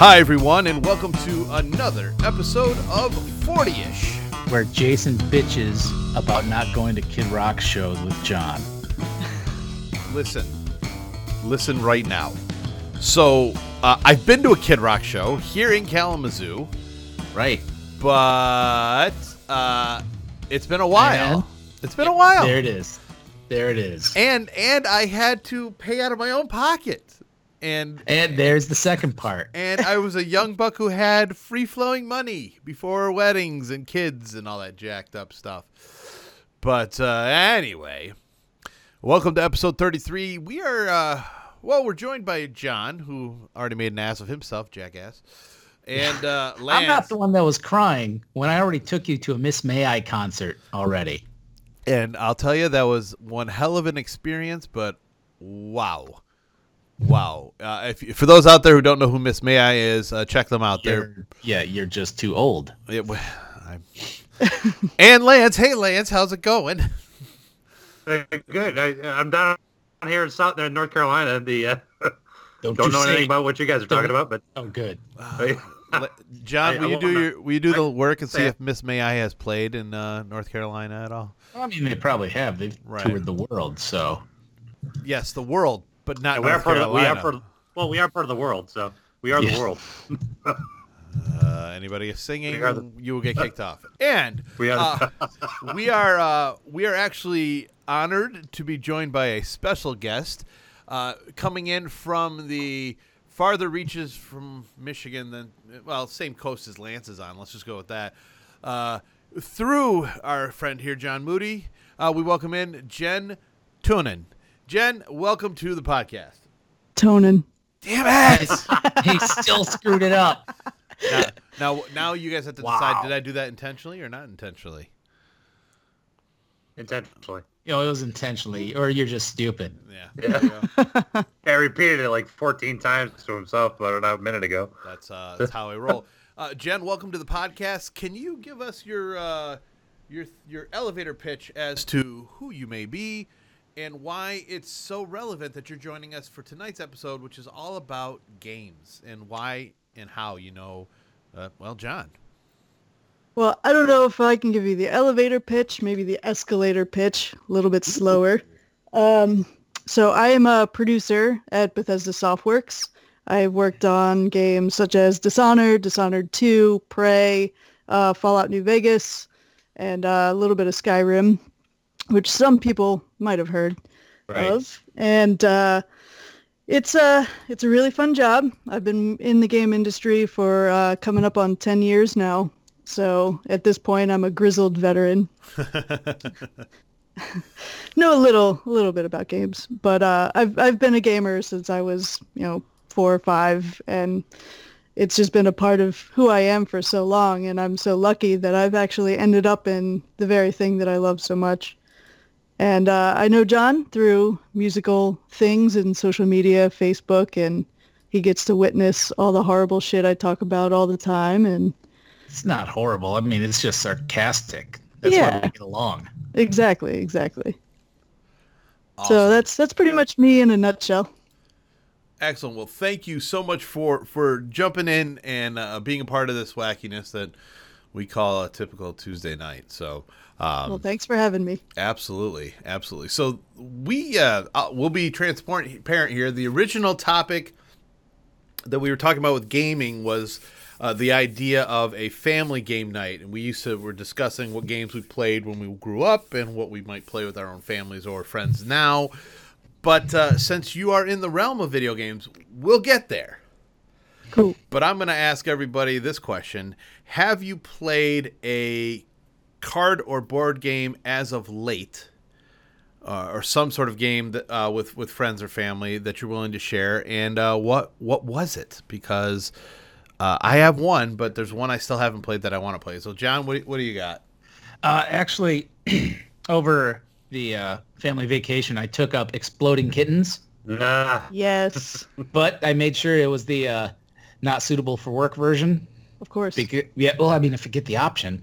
Hi, everyone, and welcome to another episode of 40ish. where Jason bitches about not going to Kid Rock shows with John. Listen, listen right now. So, uh, I've been to a Kid Rock show here in Kalamazoo, Right. but uh, it's been a while. And? It's been a while. There it is. There it is. and and I had to pay out of my own pocket. And And there's the second part. and I was a young buck who had free flowing money before weddings and kids and all that jacked up stuff. But uh, anyway, welcome to episode 33. We are, uh, well, we're joined by John, who already made an ass of himself, jackass. And uh, Lance. I'm not the one that was crying when I already took you to a Miss May I concert already. And I'll tell you, that was one hell of an experience, but wow. Wow. Uh, if, for those out there who don't know who Miss May I is, uh, check them out. They're You're, yeah, you're just too old. It, w- I'm... and Lance, hey Lance, how's it going? Good. I, I'm down here in South in North Carolina. The uh, Don't, don't you know anything it. about what you guys are talking about, but Oh, good. John, I- will I you do wanna- your will you do the work and see if Miss May I has played in uh, North Carolina at all? I mean, they probably have. They've Right. toured the world, so Yes, the world, but not Yeah, we are part of we are part of, well we are part of the world, so we are Yeah. the world. uh, anybody singing, the- you will get kicked off. And We are. uh, we are uh, we are actually honored to be joined by a special guest uh, coming in from the farther reaches from Michigan than well, same coast as Lance is on. Let's just go with that. Uh, through our friend here, John Moody, uh, we welcome in Jen Tunen. Jen, welcome to the podcast. Tonin. Damn it! he still screwed it up. now, now, now you guys have to decide: did I do that intentionally or not intentionally? intentionally. You know, it was intentionally, or you're just stupid. Yeah. Yeah. there you go. I repeated it like 14 times to himself about a minute ago. That's uh, that's how I roll. Uh, Jen, welcome to the podcast. Can you give us your uh, your your elevator pitch as to who you may be and why it's so relevant that you're joining us for tonight's episode, which is all about games and why and how you know. Uh, well, John. Well, I don't know if I can give you the elevator pitch, maybe the escalator pitch, a little bit slower. Um, so I am a producer at Bethesda Softworks. I've worked on games such as Dishonored, Dishonored 2, Prey, uh, Fallout New Vegas, and uh, a little bit of Skyrim, which some people might have heard of. And uh, it's a it's a really fun job. I've been in the game industry for uh, coming up on ten years now. So at this point, I'm a grizzled veteran. know a little a little bit about games, but uh, I've I've been a gamer since I was you know four or five, and it's just been a part of who I am for so long. And I'm so lucky that I've actually ended up in the very thing that I love so much. And uh, I know John through musical things and social media, Facebook, and he gets to witness all the horrible shit I talk about all the time. And It's not horrible. I mean, it's just sarcastic. That's Yeah. why we get along. exactly, exactly. Awesome. So that's that's pretty much me in a nutshell. Excellent. Well, thank you so much for for jumping in and uh, being a part of this wackiness that we call a typical Tuesday night. So. Um, Well, thanks for having me. Absolutely, absolutely. So we uh, uh, will be transparent here. The original topic that we were talking about with gaming was uh, the idea of a family game night, and we used to were discussing what games we played when we grew up and what we might play with our own families or friends now. But uh, since you are in the realm of video games, we'll get there. Cool. But I'm going to ask everybody this question: Have you played a card or board game as of late, uh, or some sort of game that, uh, with with friends or family that you're willing to share? And uh, what what was it? Because uh, I have one, but there's one I still haven't played that I want to play. So, John, what do- what do you got? Uh, actually, over the uh, family vacation, I took up Exploding Kittens, Nah. Yes, but I made sure it was the uh, not suitable for work version. of course. Because, yeah, well, I mean, if you get the option.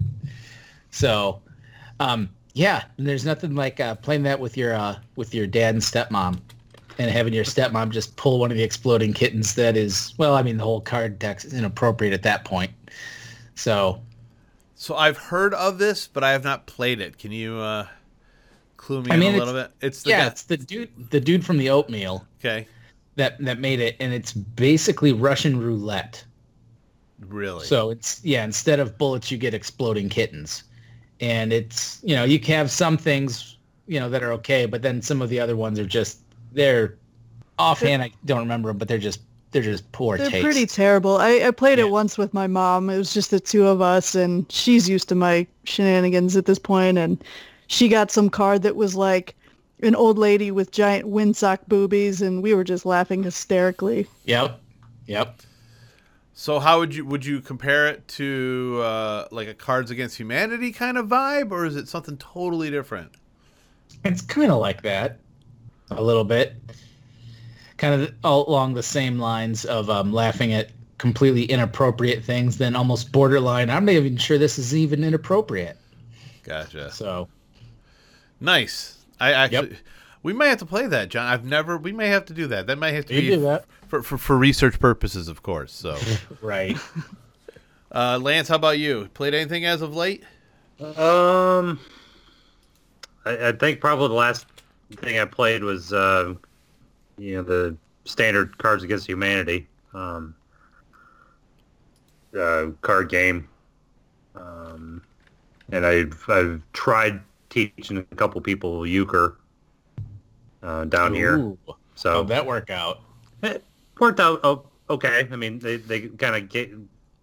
So, um, yeah, and there's nothing like uh, playing that with your uh, with your dad and stepmom. and having your stepmom just pull one of the exploding kittens that is well i mean the whole card deck is inappropriate at that point so So I've heard of this, but I have not played it. Can you uh, clue me I in a little bit? It's the yeah guy- it's the dude the dude from the oatmeal okay. That that made it and it's basically russian roulette Really? So it's yeah, instead of bullets, you get exploding kittens, and it's you know you can have some things you know that are okay, but then some of the other ones are just they're offhand. I don't remember them, but they're just they're just poor They're taste. pretty terrible. I, I played Yeah. it once with my mom. It was just the two of us, and she's used to my shenanigans at this point, and she got some card that was like an old lady with giant windsock boobies, and we were just laughing hysterically. Yep, yep. So how would you would you compare it to uh, like a Cards Against Humanity kind of vibe, or is it something totally different? It's kind of like that, a little bit. Kind of along the same lines of um, laughing at completely inappropriate things, then almost borderline. I'm not even sure this is even inappropriate. Gotcha. So Nice. I actually, we may have to play that, John. I've never. We may have to do that. That might have to You be do that. For, for for research purposes, of course. So, right. uh, Lance, how about you? Played anything as of late? Um, I, I think probably the last thing I played was, uh, you know, the standard Cards Against Humanity um, uh, card game. Um, and I've I've tried teaching a couple people euchre uh, down here. So How'd that work out? it worked out oh, okay. I mean, they, they kind of get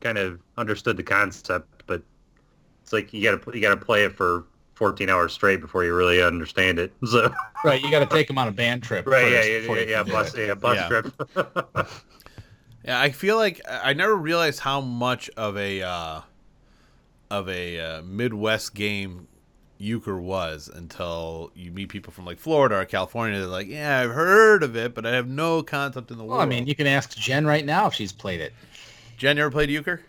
kind of understood the concept, but it's like you gotta you gotta play it for 14 hours straight before you really understand it. So Right, you got to take them on a band trip. right, yeah, first yeah, before yeah, yeah, bus, yeah, bus Yeah. trip. Yeah, I feel like I I never realized how much of a uh, of a uh, Midwest game euchre was until you meet people from like Florida or California. They're like, "Yeah, I've heard of it, but I have no concept in the Well, world." I mean, you can ask Jen right now if she's played it. Jen, you ever played euchre?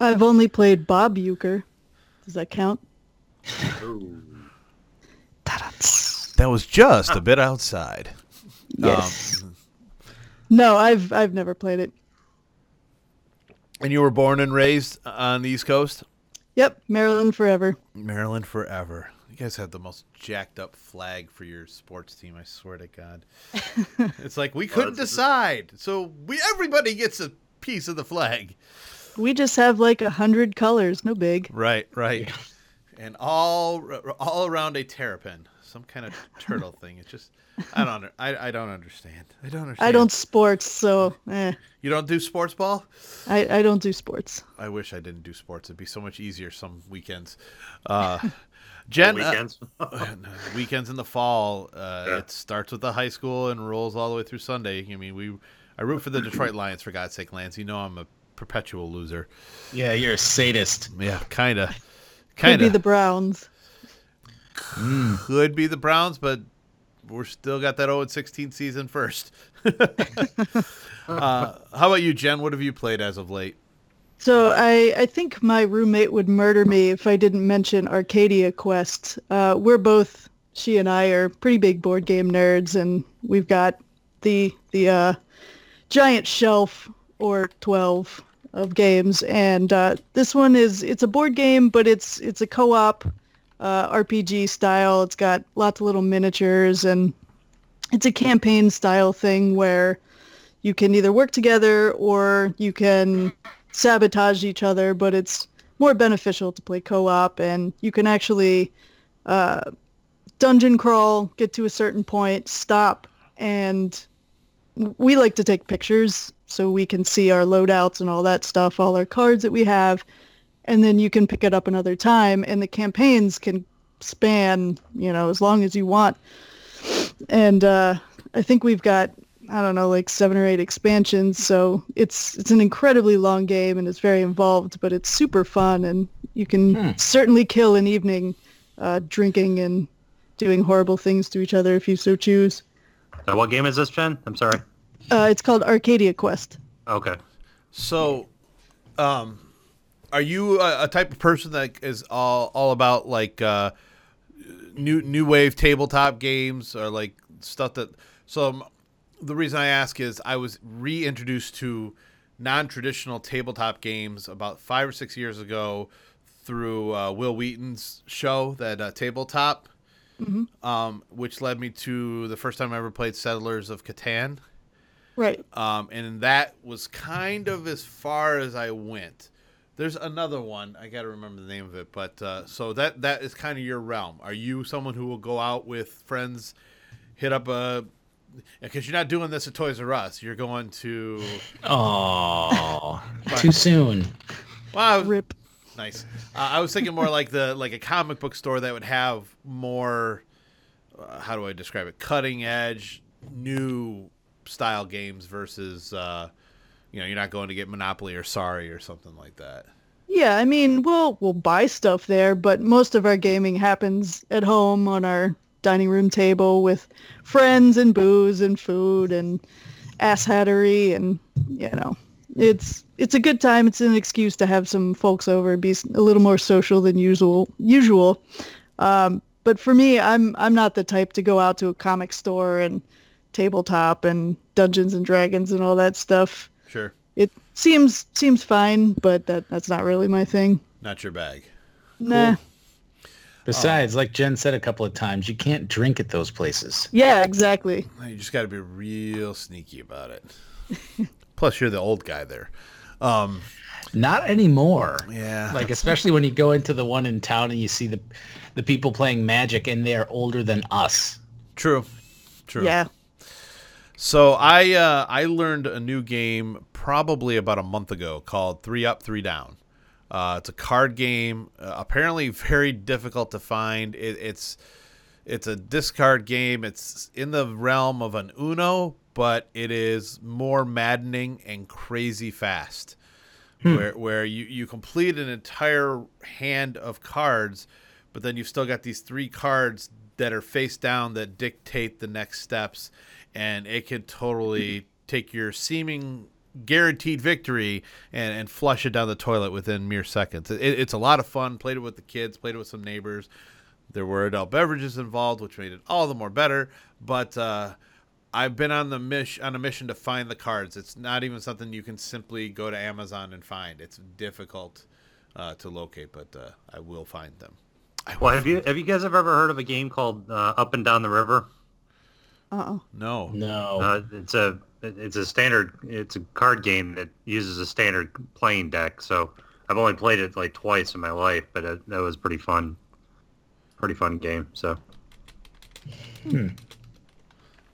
I've only played Bob Uecker. Does that count? That was just a bit outside. Um, yes. no, I've I've never played it. And you were born and raised on the East Coast? Yep, Maryland forever. Maryland forever. You guys have the most jacked up flag for your sports team. I swear to God. it's like we couldn't that's- decide, so we everybody gets a piece of the flag. We just have like a hundred colors, no big. Right, right. And all all around a terrapin, some kind of turtle thing. It's just I don't I, I don't understand. I don't understand. I don't sports, so eh, You don't do sports ball? I, I don't do sports. I wish I didn't do sports. It'd be so much easier some weekends. Uh, Jen, uh, weekends. no, weekends in the fall. Uh, Yeah. It starts with the high school and rolls all the way through Sunday. I mean, we I root for the Detroit Lions for God's sake, Lance. You know I'm a perpetual loser. Yeah, you're a sadist. Yeah, kind of, Could be the Browns. Could be the Browns, but we're still got that 0 16 season first. uh, how about you, Jen? What have you played as of late? So I, I think my roommate would murder me if I didn't mention Arcadia Quest. Uh, we're both, she and I are pretty big board game nerds, and we've got the the uh, giant shelf or 12 of games. And uh, this one is, it's a board game, but it's it's a co-op uh, RPG style. It's got lots of little miniatures, and it's a campaign style thing where you can either work together or you can sabotage each other, but it's more beneficial to play co-op and you can actually uh, dungeon crawl, get to a certain point, stop, and we like to take pictures so we can see our loadouts and all that stuff, all our cards that we have, and then you can pick it up another time and the campaigns can span, you know, as long as you want. And uh, I think we've got I don't know, like seven or eight expansions. So it's it's an incredibly long game and it's very involved, but it's super fun and you can Hmm. certainly kill an evening uh, drinking and doing horrible things to each other if you so choose. Uh, what game is this, Jen? I'm sorry. Uh, it's called Arcadia Quest. Okay. So, um, are you a, a type of person that is all all about like uh, new new wave tabletop games or like stuff that? So, um, the reason I ask is I was reintroduced to non-traditional tabletop games about five or six years ago through uh, Wil Wheaton's show, that uh, tabletop, um, which led me to the first time I ever played Settlers of Catan. Right. Um, and that was kind of as far as I went. There's another one I got to remember the name of it, but uh, so that that is kind of your realm. Are you someone who will go out with friends, hit up a because you're not doing this at Toys R Us. You're going to Oh, too soon. wow, Rip. nice. Uh, I was thinking more like the like a comic book store that would have more. Uh, how do I describe it? Cutting edge, new style games versus. Uh, you know, you're not going to get Monopoly or Sorry or something like that. Yeah, I mean, we'll we'll buy stuff there, but most of our gaming happens at home on our dining room table with friends and booze and food and asshattery and you know, it's it's a good time. It's an excuse to have some folks over be a little more social than usual. Usual, um, but for me, I'm I'm not the type to go out to a comic store and tabletop and Dungeons and Dragons and all that stuff. Sure, It seems seems fine, but that that's not really my thing. not your bag. Nah. Besides, like Jen said a couple of times, you can't drink at those places. Yeah, exactly. You just got to be real sneaky about it. Plus, you're the old guy there. Um, Not anymore. yeah, Like especially when you go into the one in town and you see the the people playing Magic and they're older than us. true, true. Yeah. So I uh, I learned a new game probably about a month ago called Three Up, Three Down. Uh, it's a card game. Uh, apparently, very difficult to find. It, it's it's a discard game. It's in the realm of an Uno, but it is more maddening and crazy fast. Where where you you complete an entire hand of cards, but then you've still got these three cards that are face down that dictate the next steps, and it can totally take your seeming guaranteed victory and, and flush it down the toilet within mere seconds. It, it's a lot of fun. Played it with the kids, played it with some neighbors. There were adult beverages involved, which made it all the more better. But uh, I've been on the mish on a mission to find the cards. It's not even something you can simply go to Amazon and find. It's difficult uh, to locate, but uh, I will find them. Well, have you have you guys ever heard of a game called uh, Up and Down the River? Uh-oh. No. No. Uh, it's a it's a standard it's a card game that uses a standard playing deck. So I've only played it like twice in my life, but it, that was pretty fun. Pretty fun game. So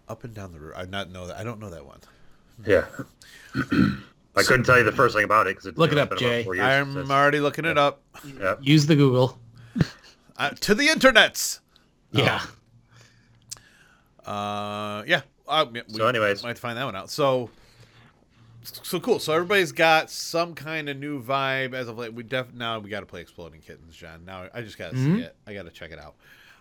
Up and down the road. I not know that. I don't know that one. yeah. I couldn't tell you the first thing about it because Look it up, Jay. I'm already looking it up. yeah. Use the Google. Uh, to the internets. Yeah. Uh, yeah. Uh, yeah, we So anyways. might find that one out. So, so cool. So everybody's got some kind of new vibe as of late. We def now we got to play Exploding Kittens, John. Now I just got to see it. I got to check it out.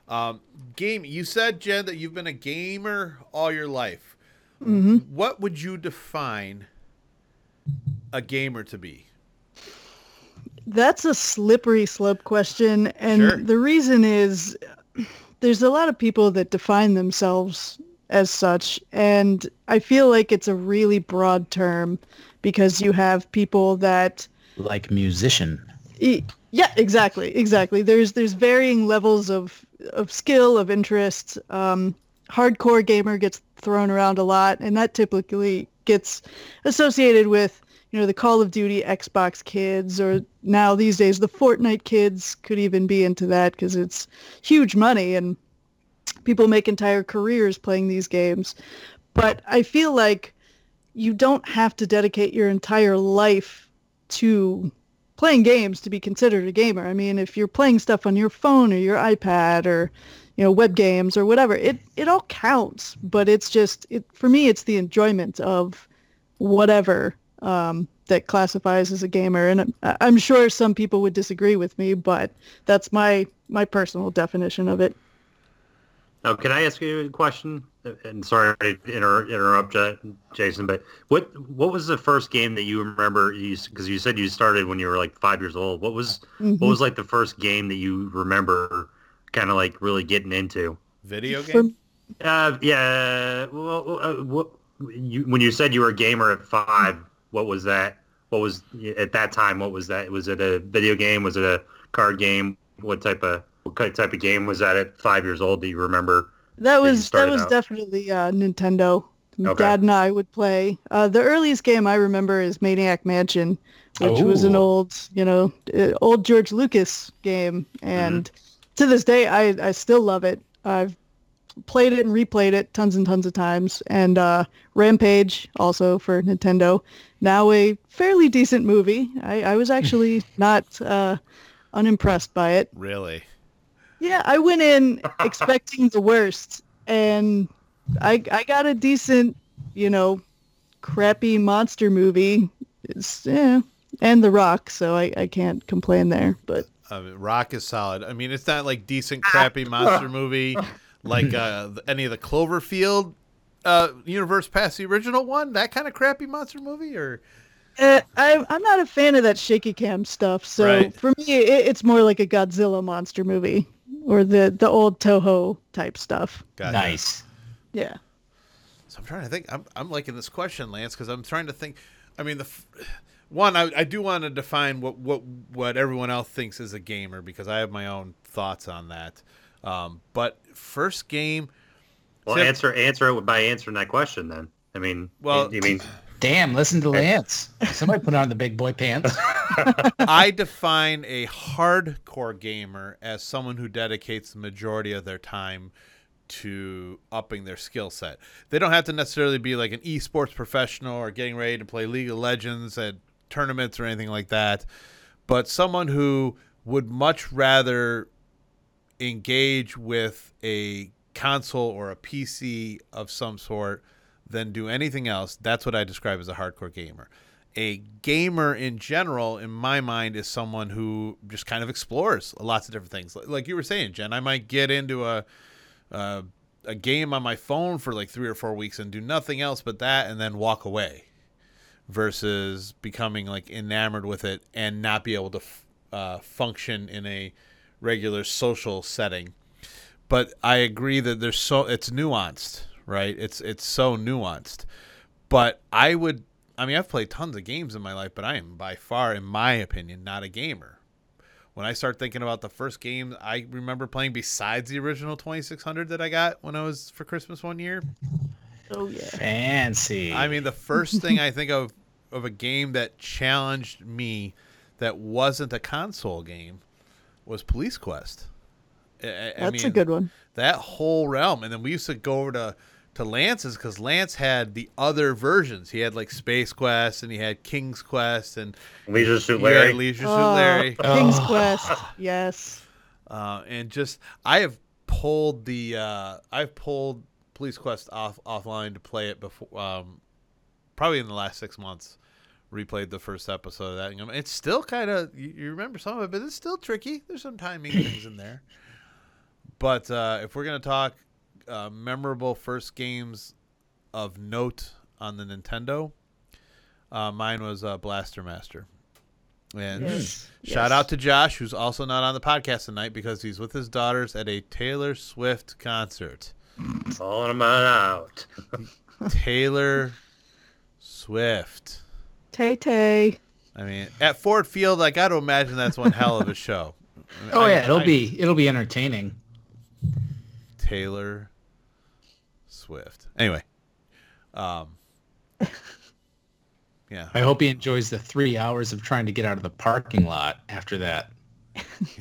Um, game. You said Jen that you've been a gamer all your life. What would you define a gamer to be? That's a slippery slope question. And Sure. the reason is there's a lot of people that define themselves as such. And I feel like it's a really broad term because you have people that Like musician. E- Yeah, exactly, exactly. There's there's varying levels of of skill, of interest. Um, hardcore gamer gets thrown around a lot, and that typically gets associated with you know the Call of Duty Xbox kids, or now these days the Fortnite kids could even be into that because it's huge money and people make entire careers playing these games. But I feel like you don't have to dedicate your entire life to playing games to be considered a gamer. I mean, if you're playing stuff on your phone or your iPad or you know web games or whatever, it it all counts. But it's just it for me, it's the enjoyment of whatever um, that classifies as a gamer. And I- I'm sure some people would disagree with me, but that's my my personal definition of it. Now, can I ask you a question? And sorry to inter- interrupt, Jason, but what what was the first game that you remember? Because you said you started when you were like five years old. What was Mhm. what was like the first game that you remember, kind of like really getting into? Video For- game? Uh, yeah. Well, uh, what you, when you said you were a gamer at five, what was that? What was at that time? What was that? Was it a video game? Was it a card game? What type of what type of game was that at five years old? Do you remember? That was that started was out? definitely uh, Nintendo. Okay. Dad and I would play. Uh, the earliest game I remember is Maniac Mansion, which was an old, you know, uh, old George Lucas game, and to this day I I still love it. I've played it and replayed it tons and tons of times. And uh, Rampage also for Nintendo. Now a fairly decent movie. I, I was actually not uh, unimpressed by it. Really? Yeah, I went in expecting the worst, and I I got a decent, you know, crappy monster movie. It's yeah, and The Rock, so I, I can't complain there. But I mean, Rock is solid. I mean, it's not like decent, crappy monster movie like uh, any of the Cloverfield uh, universe past the original one. That kind of crappy monster movie, or uh, I I'm not a fan of that shaky cam stuff. So Right. for me, it, it's more like a Godzilla monster movie or the the old Toho type stuff. Gotcha. Nice. Yeah. So I'm trying to think. I'm, I'm liking this question, Lance, because I'm trying to think. I mean, the f- one I, I do want to define what what what everyone else thinks is a gamer because I have my own thoughts on that. Um, but first game, Well, So- answer answer it by answering that question. Then I mean, Well- you mean Damn, listen to Lance. Somebody put on the big boy pants. I define a hardcore gamer as someone who dedicates the majority of their time to upping their skill set. They don't have to necessarily be like an esports professional or getting ready to play League of Legends at tournaments or anything like that, but someone who would much rather engage with a console or a PC of some sort than do anything else. That's what I describe as a hardcore gamer. A gamer in general, in my mind, is someone who just kind of explores lots of different things. Like- you were saying, Jen, I might get into a uh, a game on my phone for like three or four weeks and do nothing else but that, and then walk away. Versus becoming like enamored with it and not be able to f- uh, function in a regular social setting but I agree that there's so it's nuanced, right? It's it's so nuanced. But I would I mean I've played tons of games in my life, but I am by far in my opinion not a gamer. When I start thinking about the first game I remember playing besides the original 2600 that I got when I was for Christmas one year, Oh yeah. Fancy. I mean the first thing I think of of a game that challenged me that wasn't a console game was Police Quest. I- I- I That's a good one. that whole realm and then we used to go over to to lance's because lance had the other versions he had like space quest and he had king's quest and Leisure Suit he had Larry? leisure suit Oh, larry King's Oh. Quest. Yes. uh, and just i have pulled the uh, i've pulled police quest off offline to play it before um, probably in the last six months replayed the first episode of that and it's still kind of you, you remember some of it but it's still tricky there's some timing things in there but uh, if we're going to talk uh, memorable first games of note on the nintendo uh, mine was uh, blaster master and Yes. Shout Yes. out to Josh, who's also not on the podcast tonight because he's with his daughters at a Taylor Swift concert. Calling them out. Taylor Swift. Tay Tay. I mean, at Ford Field, I got to imagine that's one hell of a show. oh I- yeah, it'll I- be it'll be entertaining. Taylor Swift. Anyway, um, yeah, I hope he enjoys the three hours of trying to get out of the parking lot after that.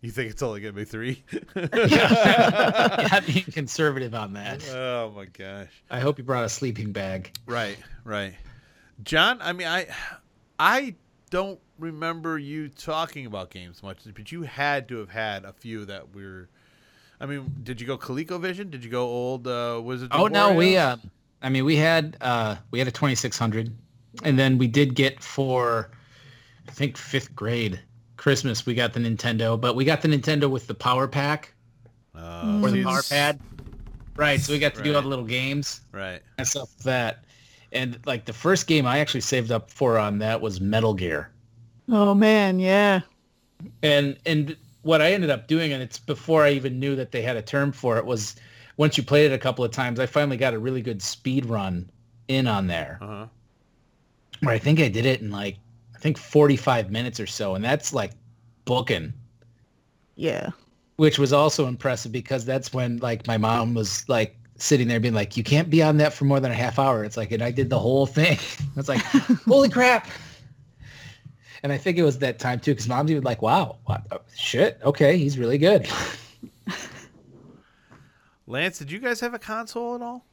you think it's only gonna be three? yeah, being conservative on that. oh my gosh. I hope you brought a sleeping bag. Right, right. John, I mean, I, I don't remember you talking about games much, but you had to have had a few that were. I mean, did you go ColecoVision? Did you go old uh, Wizards? of Oh no, we uh, I mean we had uh, we had a 2600, and then we did get for, I think fifth grade Christmas we got the Nintendo, but we got the Nintendo with the power pack Uh, or the power pad. Right, so we got to do all the little games Right. and stuff like that. And like the first game I actually saved up for on that was Metal Gear. Oh man, yeah. And and what I ended up doing, and it's before I even knew that they had a term for it, was once you played it a couple of times, I finally got a really good speed run in on there. Uh-huh. Where I think I did it in like I think 45 minutes or so, and that's like booking, Yeah. which was also impressive because that's when like my mom was like sitting there being like, "You can't be on that for more than a half hour." It's like, and I did the whole thing. It's like, holy crap! And I think it was that time too, because mom's even like, "Wow, what, oh, shit, okay, he's really good." Lance, did you guys have a console at all?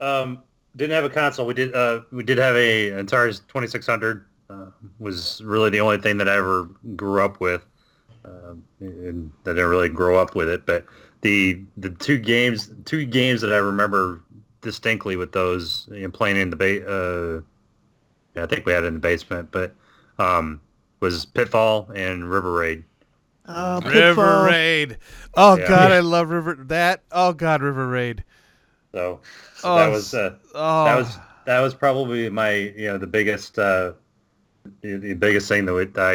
Um, didn't have a console. We did. Uh, we did have a Atari 2600. Uh, was really the only thing that I ever grew up with, um, and I didn't really grow up with it. But the the two games, two games that I remember distinctly with those, you know, playing in the ba- uh, yeah, I think we had it in the basement, but um, was Pitfall and River Raid. Uh, River Raid. Oh Yeah. God, I love River that. Oh God, River Raid. So, so Oh, that was uh, Oh, that was that was probably my you know the biggest uh the, the biggest thing that I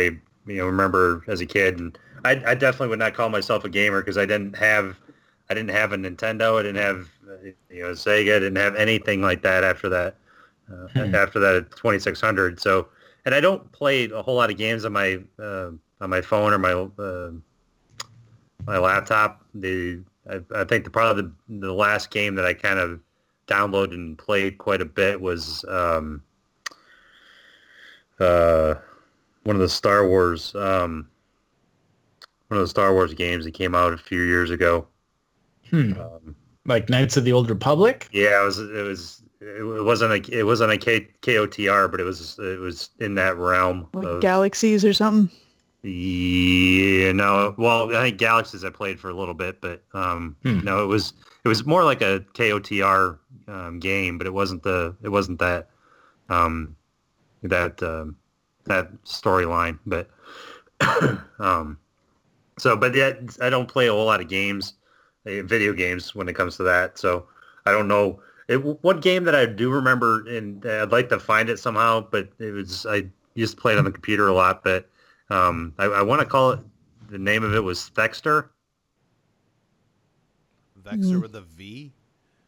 you know remember as a kid and I, I definitely would not call myself a gamer because I didn't have I didn't have a Nintendo I didn't have uh, you know Sega I didn't have anything like that after that uh, Hmm. after that 2600 so and I don't play a whole lot of games on my uh, on my phone or my uh, my laptop the I, I think the probably the, the last game that I kind of downloaded and played quite a bit was um, uh, one of the Star Wars um, one of the Star Wars games that came out a few years ago. Hmm. Um, Like Knights of the Old Republic. yeah, it was it was it wasn't a it wasn't a K, KOTOR, but it was it was in that realm Like of Galaxies or something. Yeah, no. Well, I think Galaxies I played for a little bit, but um, Hmm. no, it was it was more like a KOTOR um, game, but it wasn't the it wasn't that um, that um, that storyline. But um, so, but yet I don't play a whole lot of games, uh, video games when it comes to that. So I don't know. It, one game that I do remember, and I'd like to find it somehow, but it was I used to play it on the computer a lot, but um, I, I want to call it. The name of it was Thexder. Vexer Mm. with a V.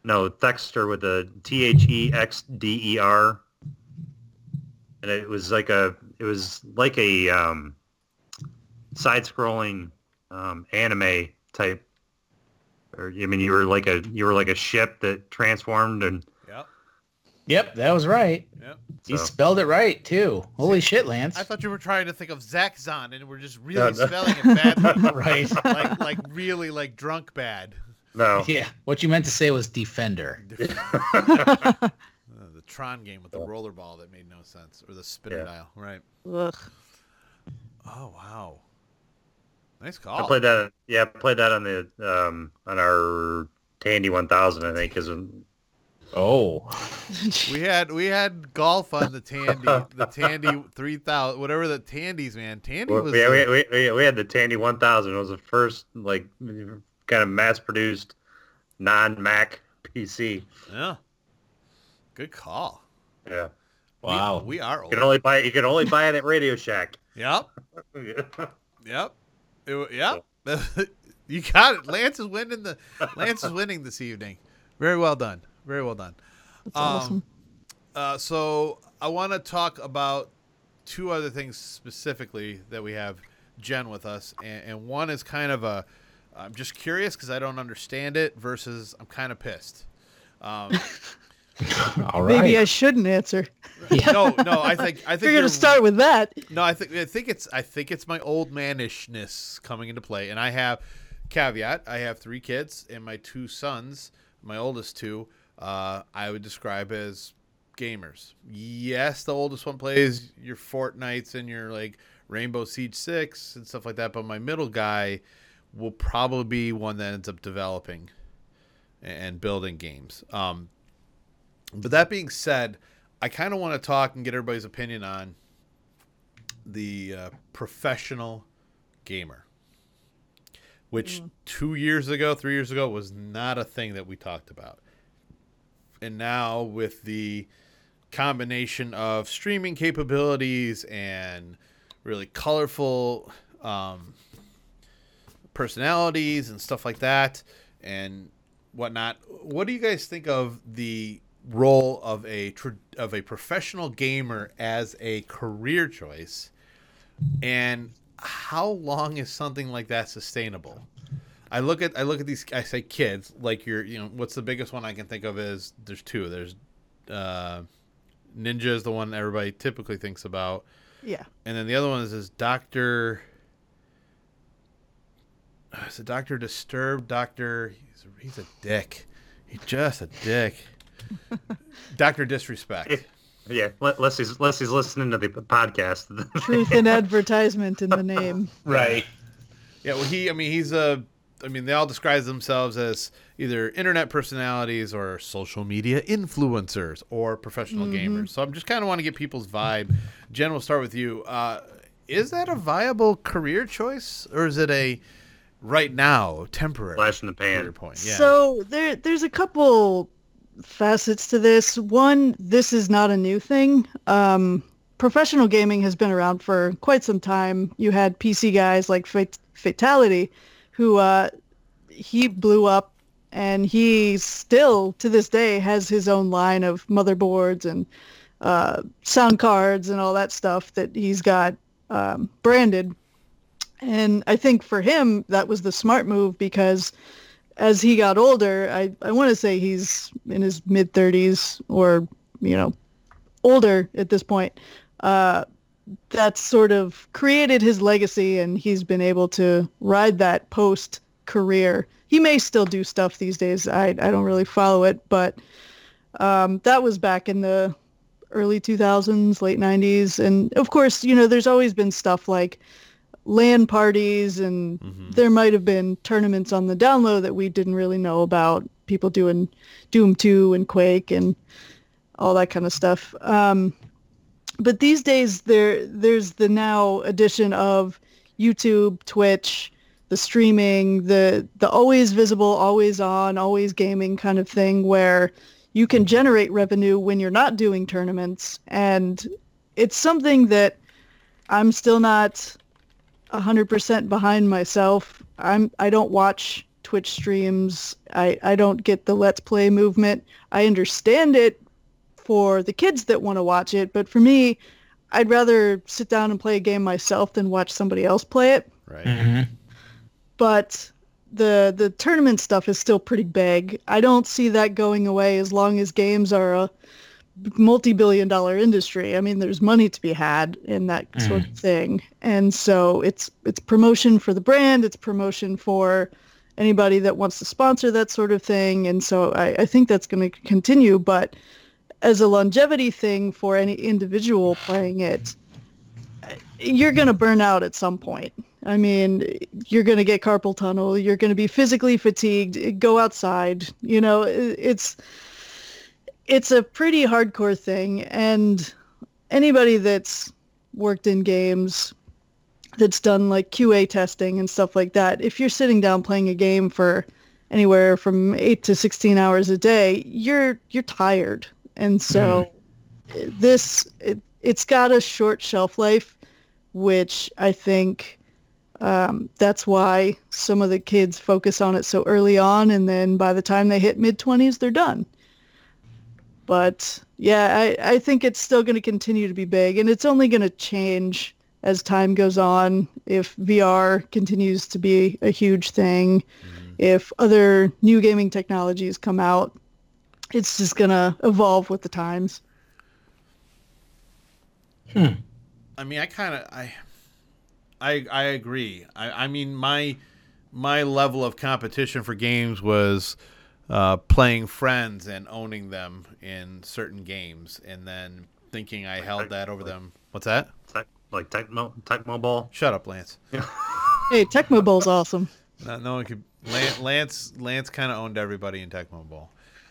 No, Thexder with a T H E X D E R. And it was like a. It was like a um, side-scrolling um, anime type. Or I mean, you were like a you were like a ship that transformed, and Yep. Yep, that was right. Yep. You So- spelled it right too. Holy shit, Lance. I thought you were trying to think of Zaxxon, and we're just really No, no. spelling it badly. right. like, like really, like drunk bad. no, Yeah. What you meant to say was defender. Uh, the Tron game with the rollerball that made no sense, or the spinner Yeah. dial, right? Ugh. Oh wow, nice call. I played that. Yeah, I played that on the um, on our Tandy 1000, I think, because Oh. We had we had golf on the Tandy, the Tandy three thousand, whatever the Tandies, man. Tandy Well, was yeah, the- we, we, we had the Tandy 1000. It was the first like kind of mass-produced non-Mac PC. yeah. Good call. Yeah, Wow. we, are you can only buy you can only buy it at Radio Shack. Yep, yep, It wa- yep. you got it. Lance is winning the Lance is winning this evening. Very well done. Very well done. That's Um, awesome. Uh, so I want to talk about two other things specifically that we have Jen with us, and, and one is kind of a I'm just curious because I don't understand it versus I'm kind of pissed. Um, All right. Maybe I shouldn't answer. no, no, I think I think You're you're- gonna start with that. No, I think I think it's I think it's my old manishness coming into play, and I have caveat. I have three kids, and my two sons, my oldest two, uh, I would describe as gamers. Yes, the oldest one plays your Fortnites and your like Rainbow Siege Six and stuff like that, but my middle guy will probably be one that ends up developing and building games. Um, but that being said, I kind of want to talk and get everybody's opinion on the uh, professional gamer, which two years ago, three years ago, was not a thing that we talked about. And now, with the combination of streaming capabilities and really colorful um, personalities and stuff like that, and whatnot, what do you guys think of the role of a tr- of a professional gamer as a career choice, and how long is something like that sustainable? I look at I look at these I say kids like you're you know what's the biggest one I can think of is there's two there's uh, Ninja is the one everybody typically thinks about Yeah. and then the other one is this Doctor. Is it Doctor Disturbed? Doctor, he's a, he's a dick. He's just a dick. Doctor Disrespect. Yeah, let- Leslie's Leslie's listening to the podcast. Truth in advertisement in the name. Right. Yeah, well, he. I mean, he's a. I mean, they all describe themselves as either internet personalities or social media influencers or professional gamers. So I'm just kind of want to get people's vibe. Jen, we'll start with you. Uh, is that a viable career choice, or is it a right now temporary Flash in the career pan. point? Yeah. So there, there's a couple facets to this. One, this is not a new thing. Um, professional gaming has been around for quite some time. You had PC guys like Fat- Fatality, who uh, he blew up, and he still to this day has his own line of motherboards and uh, sound cards and all that stuff that he's got um, branded. And I think for him that was the smart move because as he got older, I, I want to say he's in his mid 30s or, you know, older at this point. Uh, that's sort of created his legacy and he's been able to ride that post career. He may still do stuff these days. I, I don't really follow it, but um, that was back in the early 2000s, late 90s. And of course, you know, there's always been stuff like LAN parties and there might have been tournaments on the down low that we didn't really know about. People doing Doom 2 and Quake and all that kind of stuff. Um, but these days there there's the now addition of YouTube, Twitch, the streaming, the the always visible, always on, always gaming kind of thing where you can generate revenue when you're not doing tournaments and it's something that I'm still not 100% behind myself. I'm I don't watch Twitch streams. I I don't get the let's play movement. I understand it for the kids that want to watch it, but for me, I'd rather sit down and play a game myself than watch somebody else play it. right. Mm-hmm. But the the tournament stuff is still pretty big. I don't see that going away as long as games are a multi-billion dollar industry. I mean, there's money to be had in that mm. sort of thing. And so it's it's promotion for the brand, it's promotion for anybody that wants to sponsor that sort of thing. And so I, I think that's going to continue. But as a longevity thing for any individual playing it, you're going to burn out at some point. I mean, you're going to get carpal tunnel. You're going to be physically fatigued. Go outside. You know, it's it's a pretty hardcore thing, and anybody that's worked in games, that's done like QA testing and stuff like that, if you're sitting down playing a game for anywhere from eight to sixteen hours a day, you're you're tired, and so this it, it's got a short shelf life, which I think um, that's why some of the kids focus on it so early on, and then by the time they hit mid twenties, they're done. But yeah, I, I think it's still going to continue to be big, and it's only going to change as time goes on. If VR continues to be a huge thing, if other new gaming technologies come out, it's just going to evolve with the times. Hmm. I mean, I kind of I, I I agree. I I mean my my level of competition for games was uh, playing friends and owning them in certain games, and then thinking I held that over them. What's that? Tech, like Tecmo, Tecmo Bowl. Shut up, Lance. Hey, Tecmo Bowl's awesome. No, no one could. Lance Lance, Lance kind of owned everybody in Tecmo Bowl.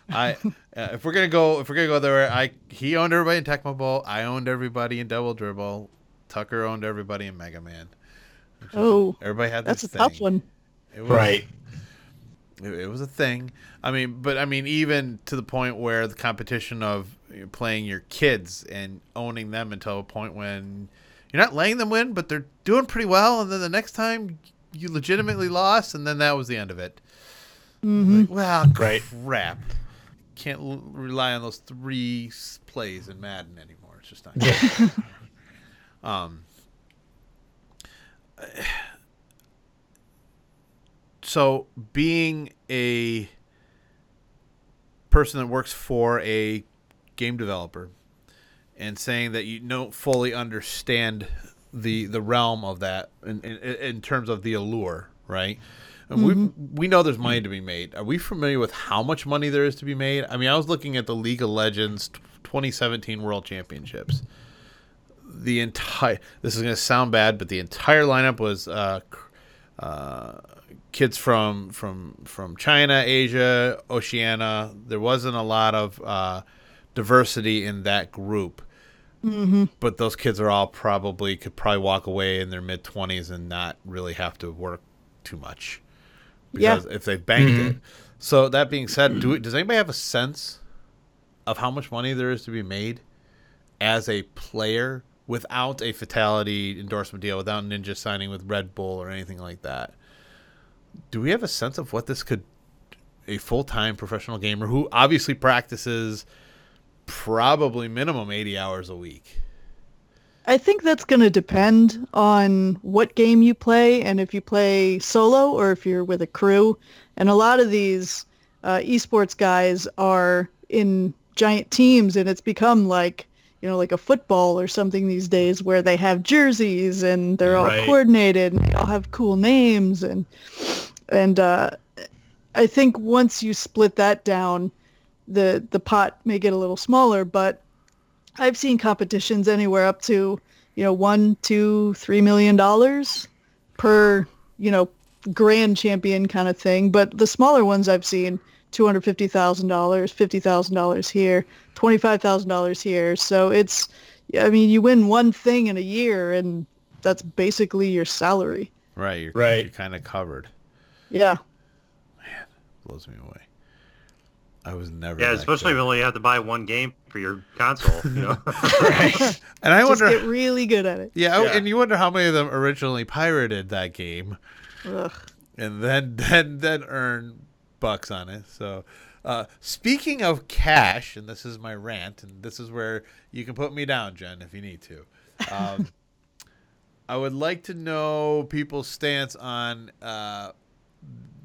I uh, if we're gonna go if we're gonna go there, I he owned everybody in Tecmo Bowl. I owned everybody in Double Dribble. Tucker owned everybody in Mega Man. Oh, Everybody had that's a this tough one. It was, Right. It, it was a thing. I mean, but I mean, even to the point where the competition of playing your kids and owning them until a point when you're not letting them win, but they're doing pretty well, and then the next time you legitimately lost, and then that was the end of it. Like, well, Right. crap. can't l- rely on those three plays in Madden anymore. It's just not. um. So being a person that works for a game developer and saying that you don't fully understand the the realm of that in, in, in terms of the allure, right? And we we know there's money to be made. Are we familiar with how much money there is to be made? I mean, I was looking at the League of Legends 2017 World Championships. The entire this is going to sound bad, but the entire lineup was uh, uh, kids from from from China, Asia, Oceania. There wasn't a lot of uh, diversity in that group. But those kids are all probably could probably walk away in their mid twenties and not really have to work too much Yeah. because if they banked it. So that being said, do does anybody have a sense of how much money there is to be made as a player without a fatality endorsement deal, without Ninja signing with Red Bull or anything like that? Do we have a sense of what this could a full time professional gamer who obviously practices probably minimum eighty hours a week? I think that's going to depend on what game you play and if you play solo or if you're with a crew. And a lot of these uh, esports guys are in giant teams and it's become like, you know, like a football or something these days where they have jerseys and they're all Right. coordinated and they all have cool names and and uh, I think once you split that down, the the pot may get a little smaller, but I've seen competitions anywhere up to, you know, one, two, three million dollars per, you know, grand champion kind of thing. But the smaller ones I've seen, two hundred fifty thousand dollars, fifty thousand dollars here, twenty five thousand dollars here. So it's, I mean, you win one thing in a year, and that's basically your salary. Right, you're, Right. you're kind of covered. Yeah. Man, blows me away. I was never. Yeah, especially good. when you have to buy one game for your console. You know, right. and I wonder. Just wonder. get really good at it. yeah, oh, Yeah. and you wonder how many of them originally pirated that game, Ugh. and then then then earn bucks on it. So, uh, speaking of cash, and this is my rant, and this is where you can put me down, Jen, if you need to. Um, I would like to know people's stance on uh,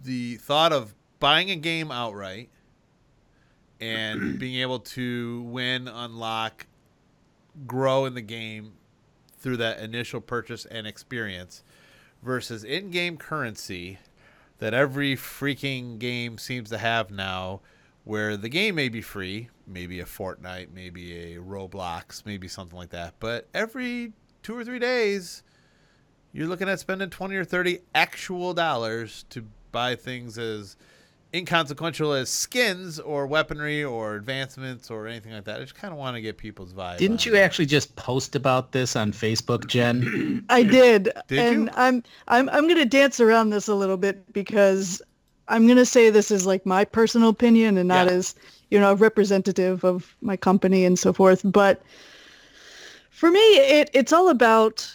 the thought of buying a game outright and being able to win, unlock, grow in the game through that initial purchase and experience versus in-game currency that every freaking game seems to have now where the game may be free, maybe a Fortnite, maybe a Roblox, maybe something like that, but every 2 or 3 days you're looking at spending 20 or 30 actual dollars to buy things as inconsequential as skins or weaponry or advancements or anything like that. I just kind of want to get people's vibe. Didn't you it. actually just post about this on Facebook, Jen? I did. Did and you? I'm I'm I'm gonna dance around this a little bit because I'm gonna say this is like my personal opinion and not Yeah. as you know representative of my company and so forth. But for me, it it's all about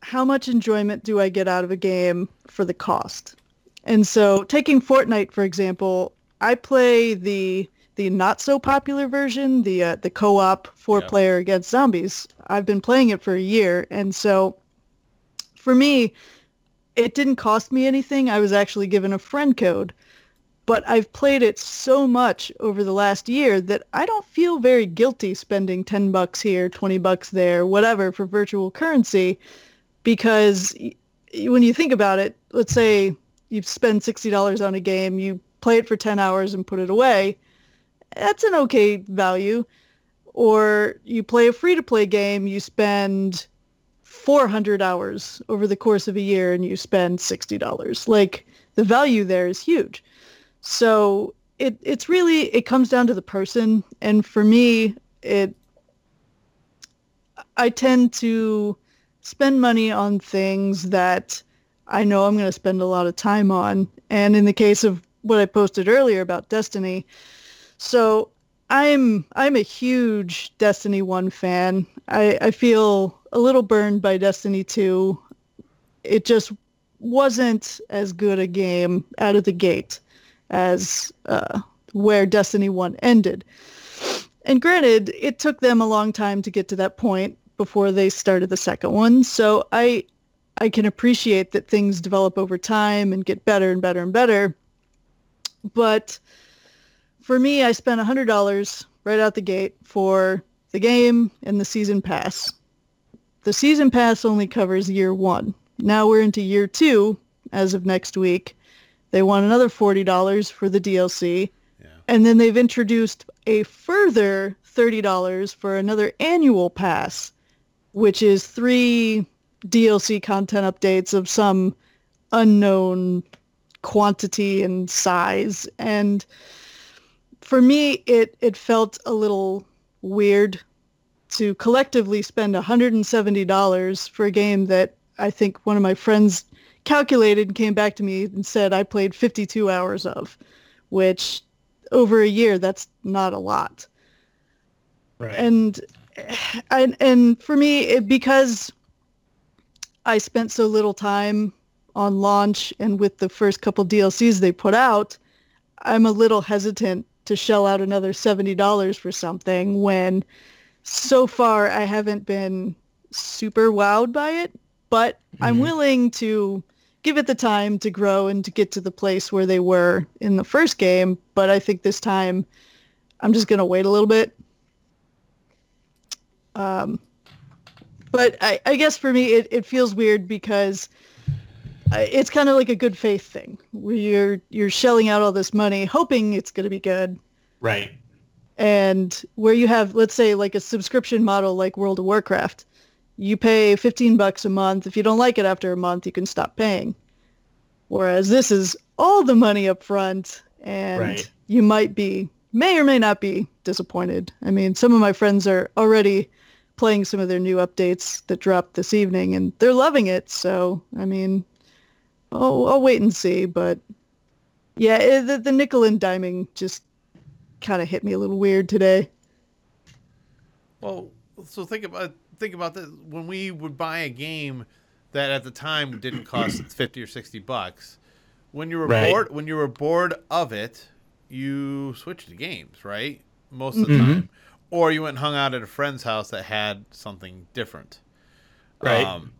how much enjoyment do I get out of a game for the cost. And so taking Fortnite for example, I play the the not so popular version, the uh, the co-op four Yeah. player against zombies. I've been playing it for a year, and so for me, it didn't cost me anything. I was actually given a friend code, but I've played it so much over the last year that I don't feel very guilty spending 10 bucks here, 20 bucks there, whatever for virtual currency because when you think about it, let's say you spend $60 on a game, you play it for 10 hours and put it away. That's an okay value. Or you play a free-to-play game, you spend 400 hours over the course of a year and you spend $60. Like the value there is huge. So it it's really it comes down to the person and for me it I tend to spend money on things that I know I'm going to spend a lot of time on. And in the case of what I posted earlier about Destiny, so I'm I'm a huge Destiny 1 fan. I, I feel a little burned by Destiny 2. It just wasn't as good a game out of the gate as uh, where Destiny 1 ended. And granted, it took them a long time to get to that point before they started the second one. So I I can appreciate that things develop over time and get better and better and better. But for me, I spent $100 right out the gate for the game and the season pass. The season pass only covers year one. Now we're into year two as of next week. They want another $40 for the DLC. Yeah. And then they've introduced a further $30 for another annual pass, which is three DLC content updates of some unknown quantity and size. And for me, it, it felt a little weird to collectively spend $170 for a game that I think one of my friends calculated and came back to me and said I played 52 hours of, which over a year, that's not a lot. Right. And, and, and for me, it, because I spent so little time on launch and with the first couple DLCs they put out, I'm a little hesitant to shell out another $70 for something when so far I haven't been super wowed by it, but I'm Mhm. willing to give it the time to grow and to get to the place where they were in the first game, but I think this time I'm just going to wait a little bit. Um, but I, I guess for me it, it feels weird because uh, it's kind of like a good faith thing where you're you're shelling out all this money hoping it's going to be good right. and where you have let's say like a subscription model like World of Warcraft you pay 15 bucks a month if you don't like it after a month you can stop paying whereas this is all the money up front and Right. you might be may or may not be disappointed i mean some of my friends are already playing some of their new updates that dropped this evening and they're loving it so i mean I'll, I'll wait and see but yeah the, the nickel and diming just kind of hit me a little weird today Well, so think about think about this. When we would buy a game that at the time didn't cost fifty or sixty bucks, when you were Right. bored when you were bored of it, you switched to games, right? Most of the Mhm. time, or you went and hung out at a friend's house that had something different. Right. Um,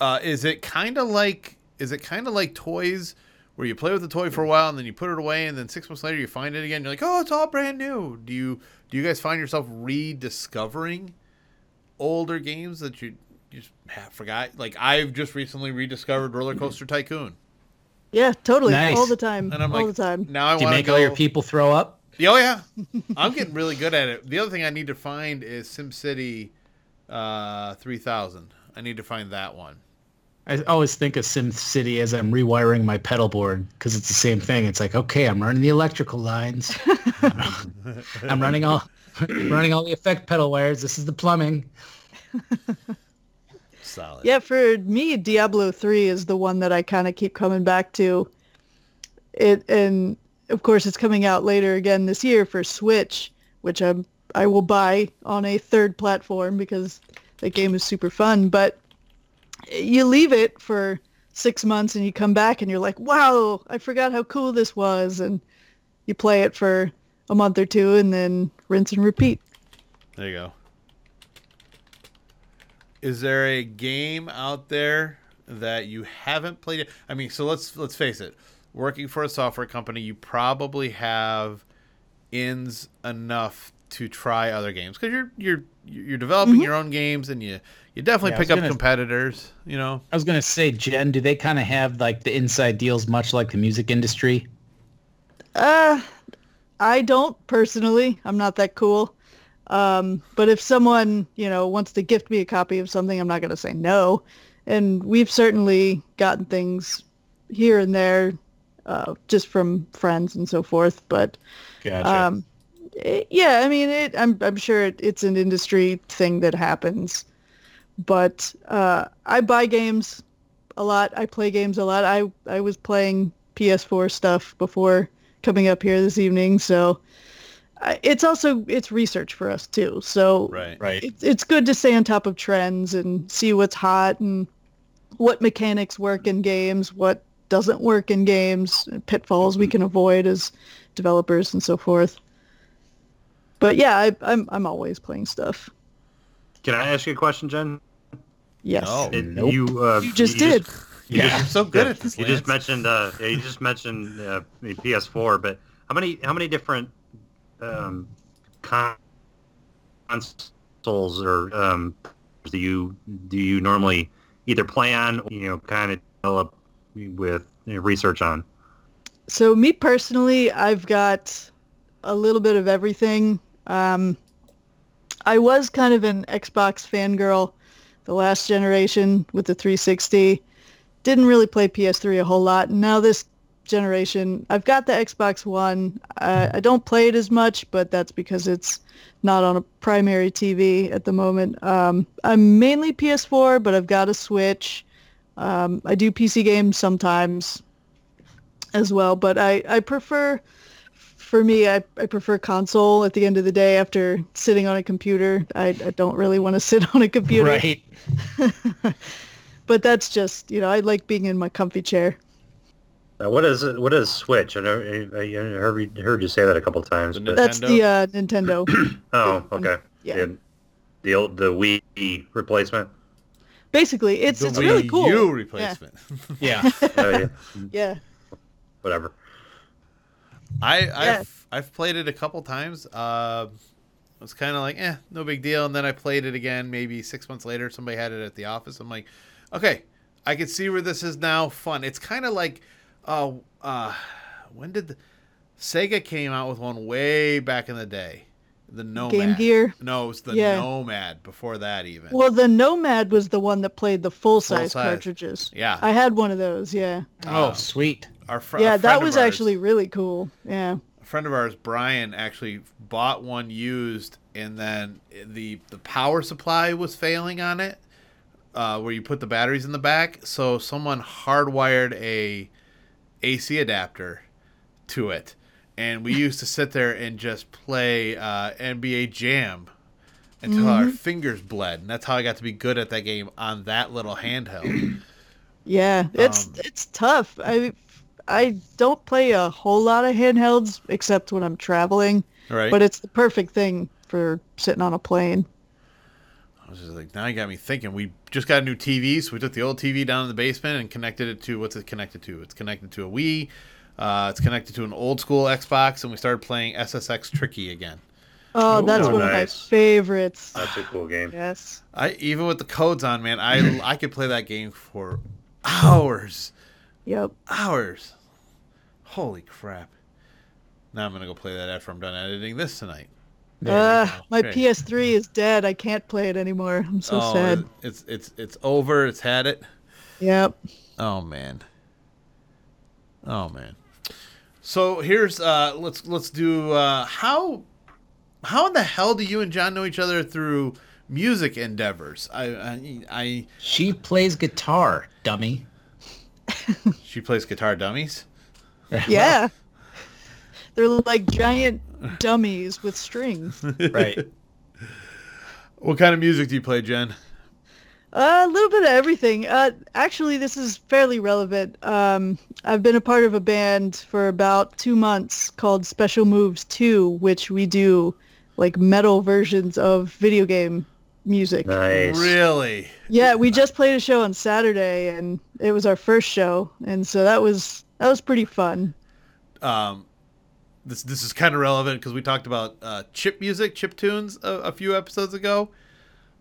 uh, is it kind of like is it kind of like toys where you play with the toy for a while and then you put it away and then six months later you find it again you're like oh it's all brand new do you do you guys find yourself rediscovering older games that you you just have forgot like i've just recently rediscovered roller coaster tycoon Yeah, totally. Nice. All the time. and i'm all like the time. now i you want to make go all your people throw up? Oh yeah i'm getting really good at it the other thing i need to find is simcity uh 3000 i need to find that one I always think of SimCity as I'm rewiring my pedal board because it's the same thing. It's like, okay, I'm running the electrical lines. I'm running all running all the effect pedal wires. This is the plumbing. solid Yeah, for me, Diablo 3 is the one that I kind of keep coming back to. It and of course it's coming out later again this year for Switch, which I'm I will buy on a third platform because that game is super fun, but you leave it for 6 months and you come back and you're like, "Wow, I forgot how cool this was." And you play it for a month or two and then rinse and repeat. There you go. Is there a game out there that you haven't played? I mean, so let's let's face it. Working for a software company, you probably have ins enough to try other games because you're you're you're developing your own games and you you definitely Yeah, pick up gonna- competitors. You know, I was gonna say, Jen, do they kind of have like the inside deals, much like the music industry? Uh, I don't personally. I'm not that cool. Um, but if someone, you know, wants to gift me a copy of something, I'm not going to say no. And we've certainly gotten things here and there uh, just from friends and so forth. But Gotcha. um, it- yeah, I mean, it, I'm I'm sure it, it's an industry thing that happens. But uh, I buy games a lot. I play games a lot. I I was playing PS4 stuff before coming up here this evening, so it's also it's research for us too. So right? right. it's it's good to stay on top of trends and see what's hot and what mechanics work in games, what doesn't work in games, pitfalls we can avoid as developers and so forth. But yeah, I, I'm I'm always playing stuff. Can I ask you a question, Jen? Yes. No. It- Nope. You, uh, You just did. you Yeah. just- You're so good yeah, at this. You just mentioned uh, you just mentioned uh, the PS4, but how many how many different um, consoles or um, do you do you normally either play on, or, you know, kind of develop with you know, research on? So me personally, I've got a little bit of everything. Um, I was kind of an Xbox fangirl the last generation with the 360. Didn't really play PS3 a whole lot. Now this generation, I've got the Xbox One. I, I don't play it as much, but that's because it's not on a primary TV at the moment. Um, I'm mainly PS4, but I've got a Switch. Um, I do PC games sometimes as well, but I, I prefer, for me, I, I prefer console at the end of the day after sitting on a computer. I, I don't really want to sit on a computer. Right. But that's just, you know, I like being in my comfy chair. Uh, what is it? What is Switch? I, know, I, I heard, heard you say that a couple times. The But, That's the uh, Nintendo. oh, okay. Yeah. The, the old the Wii replacement. Basically, it's The it's Wii really cool. U replacement. Yeah. Oh, yeah. Yeah. Whatever. I I've I've played it a couple times. Uh, it was kind of like, eh, no big deal. And then I played it again. Maybe six months later, somebody had it at the office. I'm like, okay, I can see where this is now fun. It's kind of like, uh, uh, when did the, Sega came out with one way back in the day? The Nomad. Game Gear. No, it was the Yeah. Nomad before that even. Well, the Nomad was the one that played the full-size Full-size. cartridges. yeah. I had one of those, yeah. Oh, Uh, sweet. our fr- yeah, that was ours- actually really cool. Yeah. a friend of ours, Brian, actually bought one used, and then the the power supply was failing on it, uh, where you put the batteries in the back. So someone hardwired a AC adapter to it, and we used to sit there and just play uh, NBA Jam until our fingers bled, and that's how I got to be good at that game on that little handheld. Yeah, it's Um, it's tough. I I don't play a whole lot of handhelds except when I'm traveling, right? but it's the perfect thing for sitting on a plane. I was just like, now you got me thinking. We just got a new TV, so we took the old TV down in the basement and connected it to what's it connected to? It's connected to a Wii. Uh, it's connected to an old school Xbox, and we started playing SSX Tricky again. Oh, that's Ooh, one of my favorites. That's a cool game. Yes. I even with the codes on, man, I I could play that game for hours, Yep. hours. Holy crap! Now I'm gonna go play that after I'm done editing this tonight. There Uh, my Okay. PS3 is dead. I can't play it anymore. I'm so oh, sad. it's it's it's over. It's had it. Yep. Oh man. Oh man. So here's uh let's let's do uh how how in the hell do you and John know each other through music endeavors? I I, I She plays guitar, dummy. she plays guitar dummies. Yeah. They're like giant dummies with strings. right. What kind of music do you play, Jen? Uh, a little bit of everything. Uh, actually, this is fairly relevant. Um, I've been a part of a band for about two months called Special Moves 2, which we do like metal versions of video game music. Nice. Really? Yeah, we just played a show on Saturday, and it was our first show, and so that was that was pretty fun. Um this this is kind of relevant because we talked about uh, chip music, chip tunes a, a few episodes ago,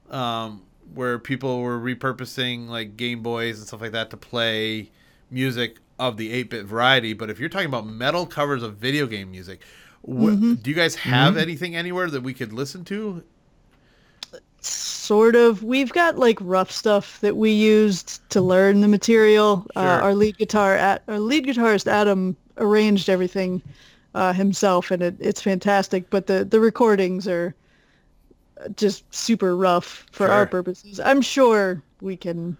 um, where people were repurposing like Game Boys and stuff like that to play music of the 8-bit variety. But if you're talking about metal covers of video game music, wh- do you guys have anything anywhere that we could listen to? Sort of. We've got like rough stuff that we used to learn the material. Uh, our lead guitar, at our lead guitarist Adam arranged everything uh, himself, and it, it's fantastic. But the the recordings are just super rough for our purposes. I'm sure we can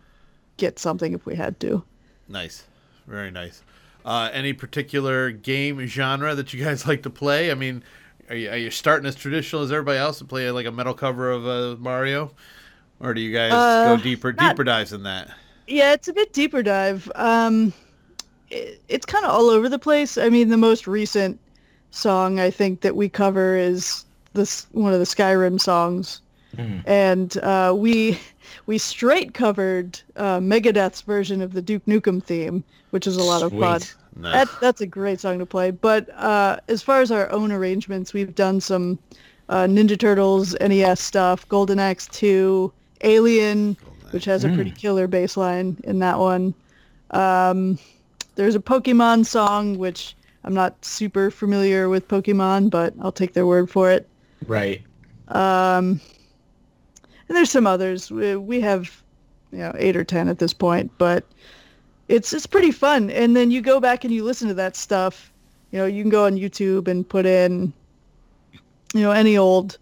get something if we had to. Nice, very nice. Uh, any particular game genre that you guys like to play? I mean, are you, are you starting as traditional as everybody else and play like a metal cover of uh, Mario, or do you guys Uh, go deeper not- deeper dives than that? Yeah, it's a bit deeper dive. Um, it, it's kind of all over the place. I mean, the most recent song I think that we cover is this one of the Skyrim songs, Mm. and uh, we we straight covered uh, Megadeth's version of the Duke Nukem theme, which is a lot of fun. Sweet. Nice. That, that's a great song to play. But uh, as far as our own arrangements, we've done some uh, Ninja Turtles, NES stuff, Golden Axe 2, Alien, which has a pretty killer bass line in that one. Um, there's a Pokemon song, which I'm not super familiar with Pokemon, but I'll take their word for it. Right. Um, and there's some others. We, we have, you know, eight or ten at this point, but it's it's pretty fun. And then you go back and you listen to that stuff. You know, you can go on YouTube and put in, you know, any old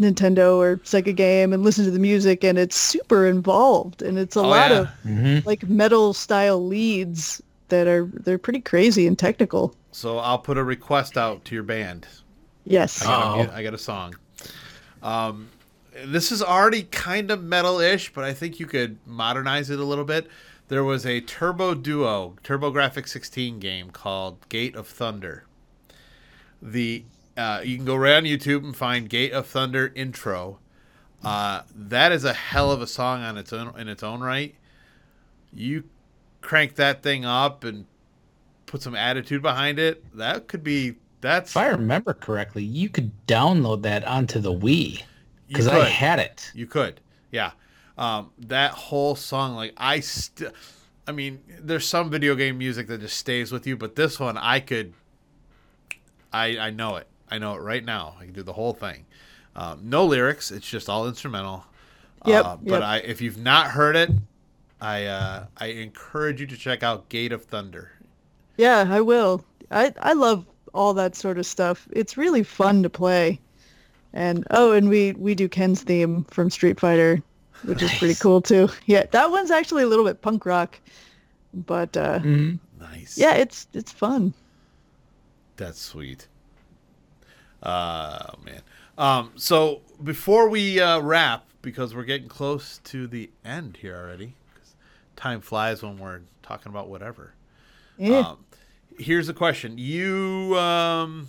Nintendo or Sega game and listen to the music, and it's super involved, and it's a Oh, lot yeah. of hmm like metal style leads that are they're pretty crazy and technical. So I'll put a request out to your band. Yes. I got, Oh. a, I got a song. Um, this is already kind of metal-ish, but I think you could modernize it a little bit. There was a Turbo Duo, TurboGrafx 16 game called Gate of Thunder. The uh, you can go right on YouTube and find Gate of Thunder intro. Uh, that is a hell of a song on its own in its own right. You crank that thing up and put some attitude behind it. That could be that's If I remember correctly, you could download that onto the Wii because I had it. You could, yeah. Um, that whole song, like I still, I mean, there's some video game music that just stays with you, but this one, I could, I I know it. I know it right now. I can do the whole thing. Um, no lyrics. It's just all instrumental. Yep, Uh, but yep. I, if you've not heard it, I uh, I encourage you to check out Gate of Thunder. Yeah, I will. I I love all that sort of stuff. It's really fun to play. And oh, and we we do Ken's theme from Street Fighter, which is pretty cool too. Yeah, that one's actually a little bit punk rock, but uh, hmm Nice. yeah, it's it's fun. That's sweet. Uh, oh man. Um, so before we uh, wrap, because we're getting close to the end here already, 'cause time flies when we're talking about whatever. Yeah. Um, here's a question. You um,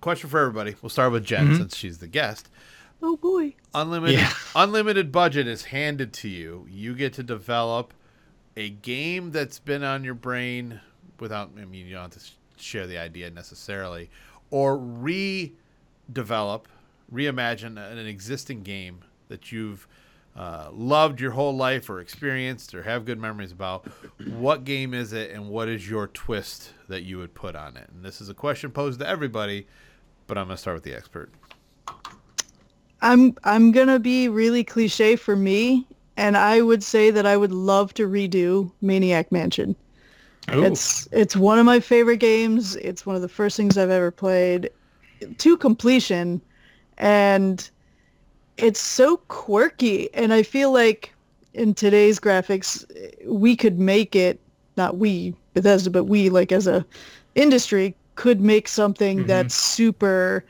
question for everybody. We'll start with Jen since she's the guest. oh boy. Unlimited Yeah. unlimited budget is handed to you. You get to develop a game that's been on your brain without I mean you don't have to share the idea necessarily or redevelop, reimagine an existing game that you've uh, loved your whole life or experienced or have good memories about. What game is it and what is your twist that you would put on it? And this is a question posed to everybody, but I'm going to start with the expert. I'm I'm gonna be really cliche for me, and I would say that I would love to redo Maniac Mansion. It's it's one of my favorite games. It's one of the first things I've ever played to completion, and it's so quirky. And I feel like in today's graphics, we could make it not we Bethesda, but we like as a industry could make something that's super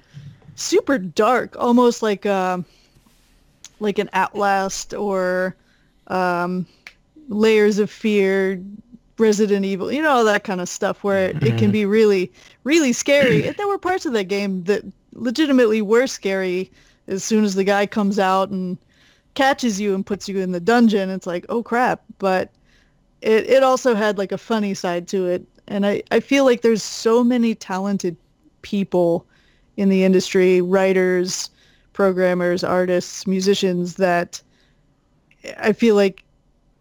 super dark, almost like um like an Outlast or um, Layers of Fear, Resident Evil, you know, all that kind of stuff where it, it can be really, really scary. and there were parts of that game that legitimately were scary as soon as the guy comes out and catches you and puts you in the dungeon. It's like, oh crap. But it, it also had like a funny side to it. And I, I feel like there's so many talented people in the industry, writers, programmers, artists, musicians, that I feel like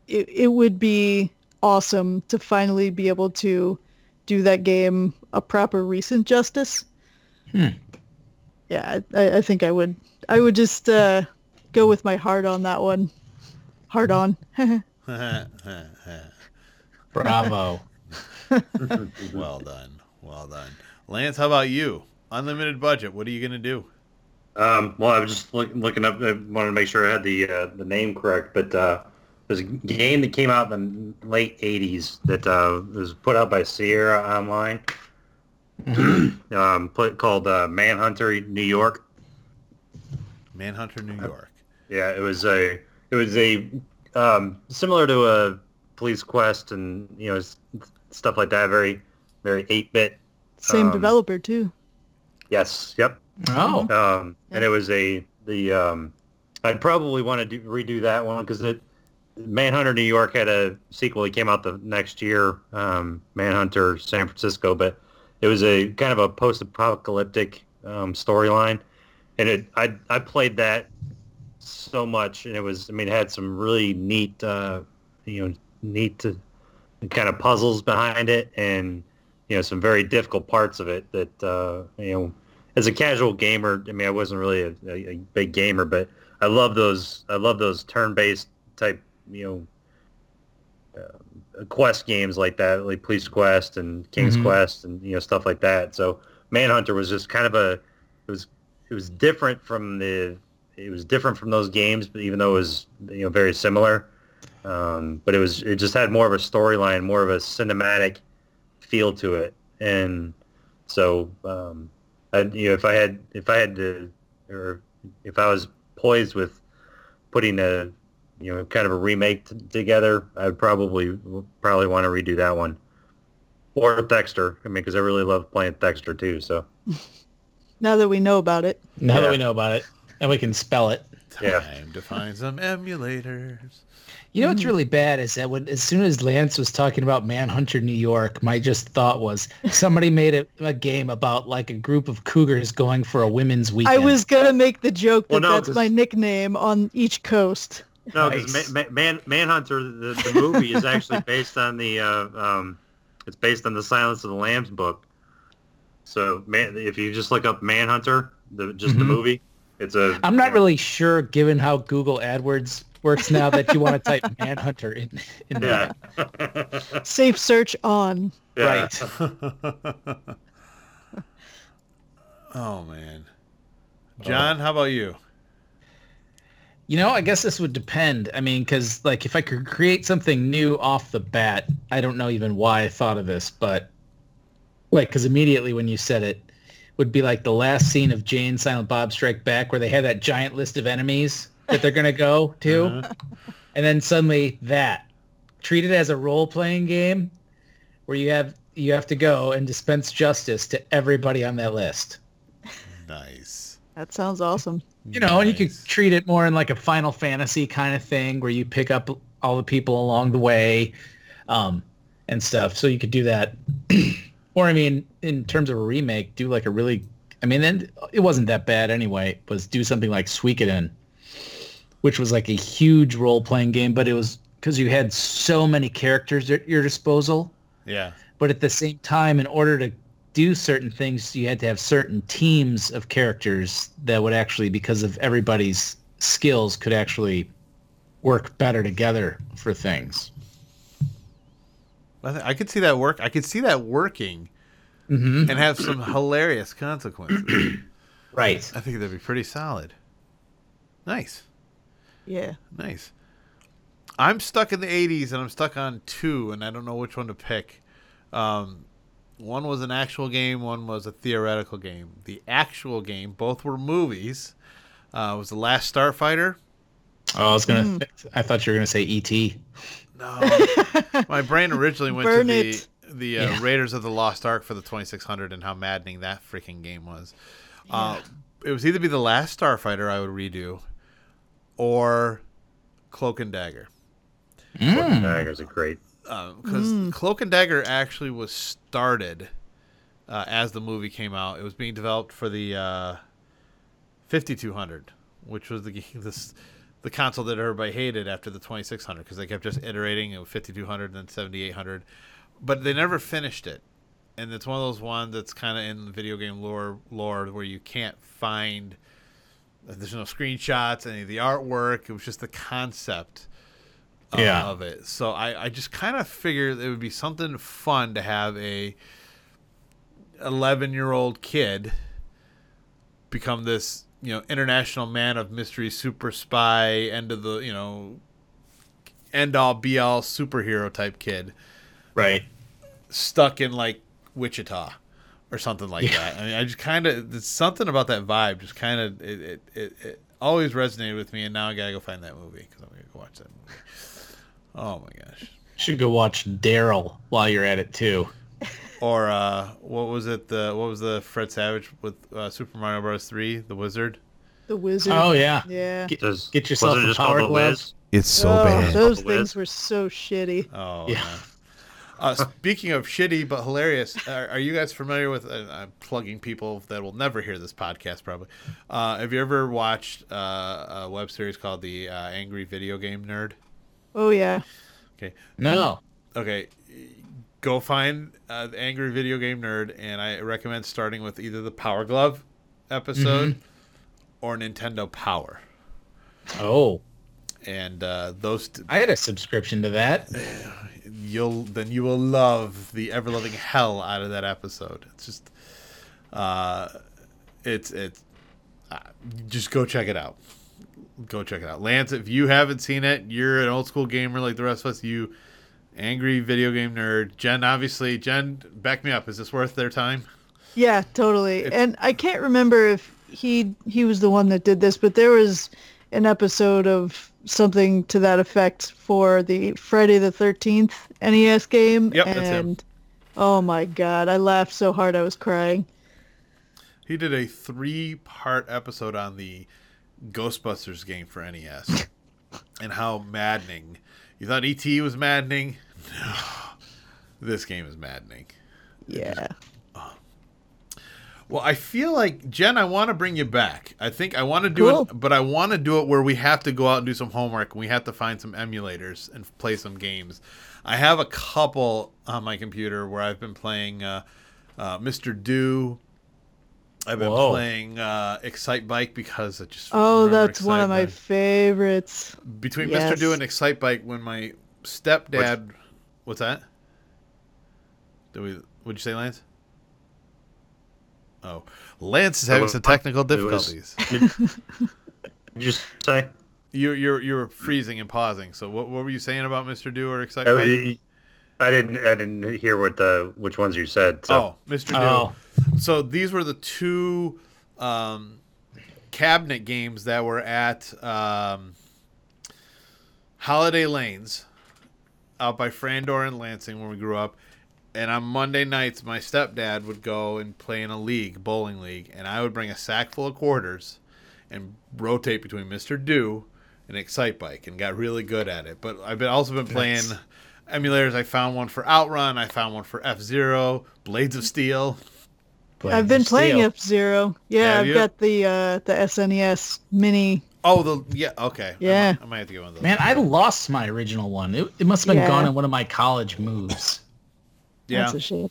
it, it would be awesome to finally be able to do that game a proper recent justice. Hmm. Yeah, I, I think I would. I would just uh, go with my heart on that one. Hard on. Bravo. well done. Well done. Lance, how about you? Unlimited budget. What are you going to do? Um, well, I was just look, looking up. I wanted to make sure I had the uh, the name correct, but uh, there's a game that came out in the late '80s that uh, was put out by Sierra Online, um, put, called uh, Manhunter New York. Manhunter, New York. Yeah, it was a it was a um, similar to a Police Quest, and you know, stuff like that. Very very eight bit. Same Um, developer too. Yes. Yep. Oh, Um, and it was a the um, I'd probably want to do, redo that one because it Manhunter New York had a sequel. It came out the next year, um, Manhunter San Francisco, but it was a kind of a post-apocalyptic um, storyline, and it I I played that so much, and it was I mean it had some really neat uh, you know neat uh, kind of puzzles behind it, and you know some very difficult parts of it that uh, you know as a casual gamer, I mean, I wasn't really a, a, a big gamer, but I love those. I love those turn-based type, you know, uh, quest games like that, like Police Quest and King's Mhm. Quest, and you know stuff like that. So Manhunter was just kind of a, it was it was different from the, it was different from those games, but even though it was you know very similar, um, but it was it just had more of a storyline, more of a cinematic feel to it, and so. Um, I, you know, if I had if I had to, or if I was poised with putting a, you know, kind of a remake t- together, I'd probably probably want to redo that one, or Thexder. I mean, because I really love playing Thexder too. So Now that we know about it. now Yeah. that we know about it and we can spell it. Yeah. Time to find some emulators. You know what's really bad is that when as soon as Lance was talking about Manhunter New York, my just thought was somebody made a, a game about like a group of cougars going for a women's weekend. I was gonna make the joke that Well, no, that's 'cause- my nickname on each coast. no, because Nice. Man, Man, Manhunter, the, the movie is actually based on the, uh, um, it's based on the Silence of the Lambs book. So man, if you just look up Manhunter, the just the Mhm. movie, it's a. I'm not really sure, given how Google AdWords works now, that you want to type Manhunter in. in Yeah. there. Safe search on. Yeah. Right. oh man, John, how about you? You know, I guess this would depend. I mean, because like if I could create something new off the bat, I don't know even why I thought of this, but like because immediately when you said it, would be like the last scene of Jay and Silent Bob Strike Back, where they have that giant list of enemies that they're gonna go to, Uh-huh. and then suddenly that treat it as a role playing game where you have you have to go and dispense justice to everybody on that list. Nice. That sounds awesome. You know, and you could treat it more in like a Final Fantasy kind of thing where you pick up all the people along the way um, and stuff. So you could do that. or, I mean, in terms of a remake, do like a really, I mean, then it wasn't that bad anyway, was do something like Suikoden, which was like a huge role-playing game, but it was because you had so many characters at your disposal Yeah. but at the same time, in order to do certain things, you had to have certain teams of characters that would actually, because of everybody's skills, could actually work better together for things. I, th- I could see that work. I could see that working Mm-hmm. and have some hilarious consequences. Right. I think that'd be pretty solid. Nice. Yeah. Nice. I'm stuck in the 80s and I'm stuck on two, and I don't know which one to pick. Um, one was an actual game, one was a theoretical game. The actual game, both were movies, uh, was The Last Starfighter. Oh, I was gonna. I thought you were gonna say E E.T. No. My brain originally went Burn to the, it. the uh, Yeah. Raiders of the Lost Ark for the 2600 and how maddening that freaking game was. Uh, it was either be The Last Starfighter I would redo or Cloak and Dagger. Mm. Daggers are great. because Cloak and Dagger actually was started uh, as the movie came out. It was being developed for the uh, 5200, which was the g- this the console that everybody hated after the 2600 because they kept just iterating it was 5200 then 7800, but they never finished it. And it's one of those ones that's kind of in the video game lore lore where you can't find. There's no screenshots, any of the artwork. It was just the concept of, Yeah. of it. So I, I just kind of figured it would be something fun to have a 11 year old kid become this you know international man of mystery super spy end of the you know end all be all superhero type kid Right. stuck in like Wichita or something like that. I mean, I just kind of something about that vibe just kind of it, it, it, it always resonated with me, and now I gotta go find that movie because I'm gonna go watch that movie. Oh my gosh! should go watch Daryl while you're at it too. Or uh, what was it? The what was the Fred Savage with uh, Super Mario Bros. Three, the Wizard? The wizard. Oh yeah. Yeah. Get, Does- get yourself a just power glove. Wiz? It's oh, bad. those things were so shitty. Oh Yeah. man. Uh, speaking of shitty but hilarious, are, are you guys familiar with? Uh, I'm plugging people that will never hear this podcast probably. Uh, have you ever watched uh, a web series called the uh, Angry Video Game Nerd? Oh yeah. Okay, No. okay, go find uh, the Angry Video Game Nerd, and I recommend starting with either the Power Glove episode or Nintendo Power, Oh. and uh, those t- I had a subscription to that. you'll then you will love the ever loving hell out of that episode. It's just, uh, it's it's uh, just go check it out. Go check it out, Lance. If you haven't seen it, you're an old school gamer like the rest of us. You angry video game nerd. Jen, obviously, Jen, back me up. Is this worth their time? Yeah, totally. It's- and I can't remember if he he was the one that did this, but there was an episode of something to that effect for the Friday the 13th NES game Yep, that's him. and oh my god, I laughed so hard I was crying. He did a three part episode on the Ghostbusters game for NES and how maddening. You thought ET was maddening? No. This game is maddening. Yeah. Well, I feel like Jen, I want to bring you back. I think I want to do Cool. it, but I want to do it where we have to go out and do some homework. and We have to find some emulators and play some games. I have a couple on my computer where I've been playing uh, uh, Mr. Do. I've been Whoa. playing uh, Excitebike because I just Oh, remember that's one of my Bike. favorites. between yes. Mr. Do and Excitebike. When my stepdad, what's that? Did we? Would you say, Lance? Oh, Lance is having was- some technical it was- difficulties. You just say? You you're you're freezing and pausing. So what what were you saying about Mr. Do or Excite Oh, Bike? y- I didn't. I didn't hear what the which ones you said. So. Oh, Mr. Do. Oh. So these were the two um, cabinet games that were at um, Holiday Lanes out by Frandor and Lansing when we grew up. And on Monday nights, my stepdad would go and play in a league, bowling league, and I would bring a sack full of quarters and rotate between Mr. Do and Excitebike, and got really good at it. But I've been also been playing Nice. emulators. I found one for Outrun. I found one for F Zero, Blades of Steel. I've been playing F Zero. Yeah, Have I've you? got the uh, the SNES mini. Oh, the yeah, okay. I Yeah. might, I might have to get one of those. Man, I lost my original one. It, it must have been Yeah. gone in one of my college moves. yeah, That's a shame.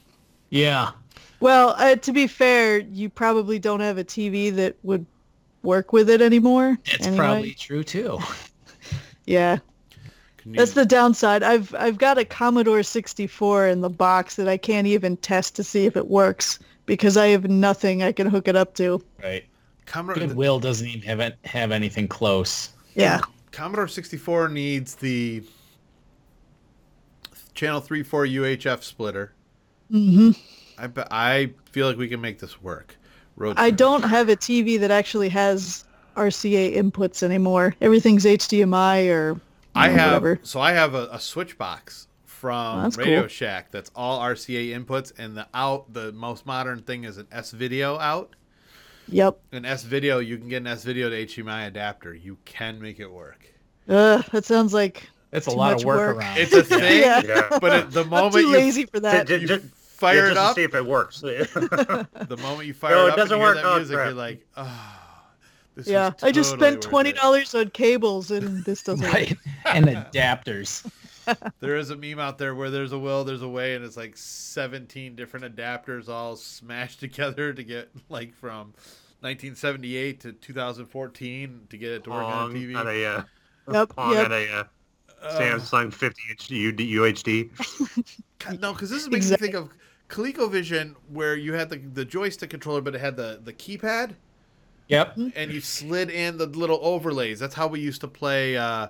Yeah. Well, uh, to be fair, you probably don't have a TV that would work with it anymore. It's anyway. probably true too. yeah. Can you- That's the downside. I've I've got a Commodore 64 in the box that I can't even test to see if it works because I have nothing I can hook it up to. Right. Commodore, Goodwill doesn't even have it, have anything close. Yeah. Commodore 64 needs the channel 3 4 UHF splitter. hmm I I feel like we can make this work. Road I trip. don't have a TV that actually has RCA inputs anymore. Everything's HDMI or I know, have whatever. so I have a, a switch box from Oh, that's Radio cool. Shack that's all RCA inputs, and the out the most modern thing is an S video out. Yep. An S video, you can get an S video to HDMI adapter. You can make it work. Ugh, that sounds like That's a lot much of work, work. around. It's a thing, Yeah. Yeah. but at the I'm moment too you lazy for that. Ju- you ju- fire yeah, it just up, to see if it works. the moment you fire No, it it doesn't and you hear work. that Oh, music, crap. you're like, oh, this yeah, was I just spent twenty dollars on cables and this doesn't work. right. And adapters. There is a meme out there where there's a will, there's a way, and it's like 17 different adapters all smashed together to get like from 1978 to 2014 to get it to work on a Long TV. on a, uh, Yep, long yep. on a uh, Samsung 50 inch UHD. No, because this is making Exactly. me think of ColecoVision, where you had the the joystick controller, but it had the the keypad, Yep. and you slid in the little overlays. That's how we used to play. Uh,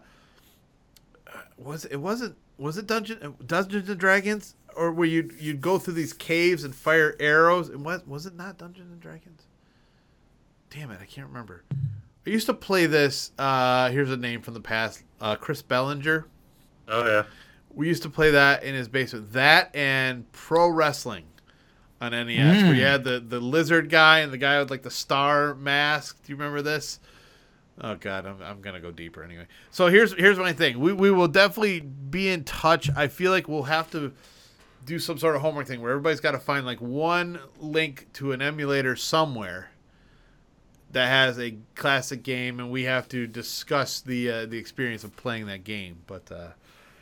was it wasn't was it Dungeon Dungeons and Dragons, or where you you'd go through these caves and fire arrows? And was was it not Dungeons and Dragons? Damn it, I can't remember. I used to play this. Uh, here's a name from the past. Uh, Chris Bellinger. Oh yeah. We used to play that in his basement. That and pro wrestling on NES, where you Mm. had the the lizard guy and the guy with like the star mask. Do you remember this? Oh God, I'm, I'm gonna go deeper anyway. So here's here's my thing. We we will definitely be in touch. I feel like we'll have to do some sort of homework thing where everybody's got to find like one link to an emulator somewhere that has a classic game, and we have to discuss the uh, the experience of playing that game. But uh,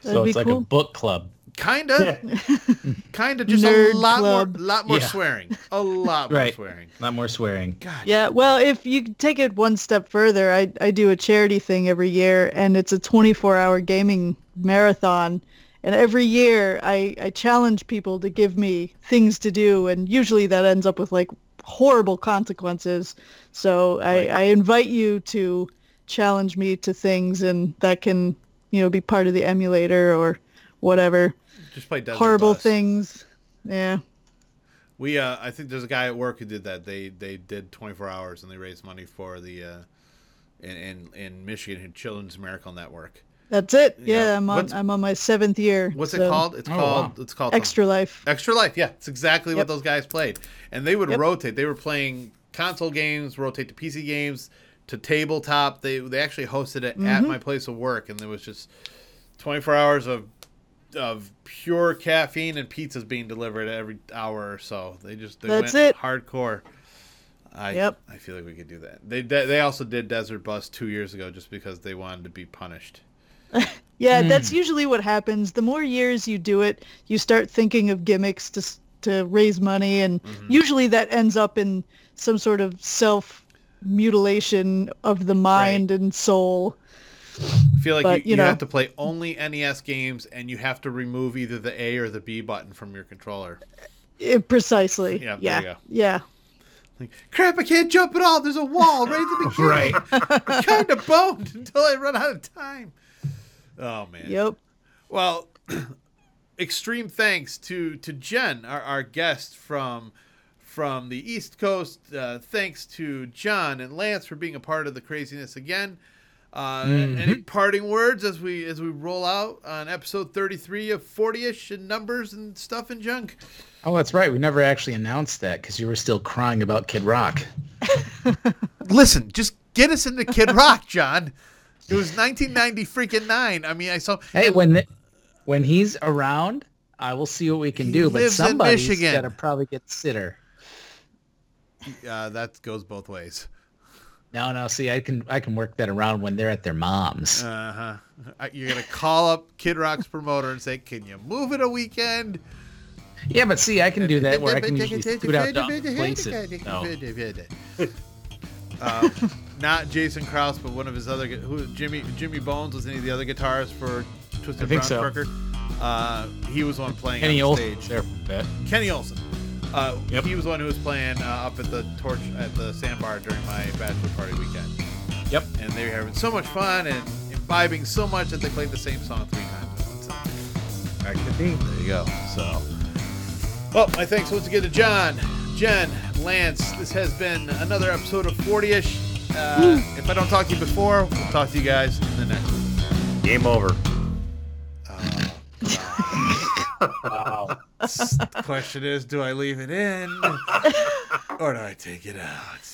So That'd it's like cool. a book club. kinda, kinda, just Nerd a lot club. more, lot more Yeah. swearing, a lot more Right. swearing. Not more swearing. God, Yeah, well, if you take it one step further, I, I do a charity thing every year, and it's a 24-hour gaming marathon. And every year, I, I challenge people to give me things to do, and usually that ends up with like horrible consequences. So I, I invite you to challenge me to things, and that can you know be part of the emulator or whatever. just play Desert Horrible Bus. things. Yeah. We, uh, I think there's a guy at work who did that. They they did 24 hours and they raised money for the uh, in in, in Michigan Children's Miracle Network. That's it. Yeah. Yeah, I'm on I'm on my seventh year. What's it called? It's Oh, called wow. it's called Extra Life. Extra Life. Yeah, it's exactly what those guys played, and they would Yep. rotate. They were playing console games, rotate to PC games, to tabletop. They they actually hosted it Mm-hmm. at my place of work, and there was just 24 hours of of pure caffeine and pizzas being delivered every hour or so. They just they That's went it. hardcore. I Yep. I feel like we could do that. They de- they also did Desert Bus two years ago just because they wanted to be punished. Yeah, that's usually what happens. The more years you do it, you start thinking of gimmicks to to raise money, and Mm-hmm. usually that ends up in some sort of self mutilation of the mind and soul. I feel like But, you, you you know. have to play only NES games, and you have to remove either the A or the B button from your controller. Eh, precisely. Yeah, there Yeah. you go. Yeah. Like, crap! I can't jump at all. There's a wall right at the beginning. Right. I'm kind of boned until I run out of time. Oh man. Yep. Well, extreme thanks to to Jen, our, our guest from from the East Coast. Uh, thanks to John and Lance for being a part of the craziness again. Uh, Any parting words as we as we roll out on episode thirty three of forty ish and numbers and stuff and junk? Oh, that's right. We never actually announced that because you were still crying about Kid Rock. Listen, just get us into Kid Rock, John. It was 1990 freaking nine. I mean, I saw. Hey, when the, when he's around, I will see what we can He do. But lives in somebody's Michigan. got to probably get sitter. Uh, that goes both ways. No, no. See, I can I can work that around when they're at their moms. Uh huh. You're gonna call up Kid Rock's promoter and say, "Can you move it a weekend?" yeah, but see, I can do that where I can usually scoot out to other places. So. Uh, not Jason Krause, but one of his other gu- who Jimmy Jimmy Bones was any of the other guitarists for Twisted I think Brown so. Trucker. Uh, he was one playing Kenny on the Olson stage. there for a. Kenny Olson. Uh, Yep. He was the one who was playing uh, up at the torch at the sandbar during my bachelor party weekend, Yep. and they were having so much fun and imbibing so much that they played the same song three times time. That could. There you go. So, well, my thanks once again to John, Jen, Lance. This has been another episode of 40ish. Uh, if I don't talk to you before, we'll talk to you guys in the next one. Game over. Wow. The question is, do I leave it in or do I take it out?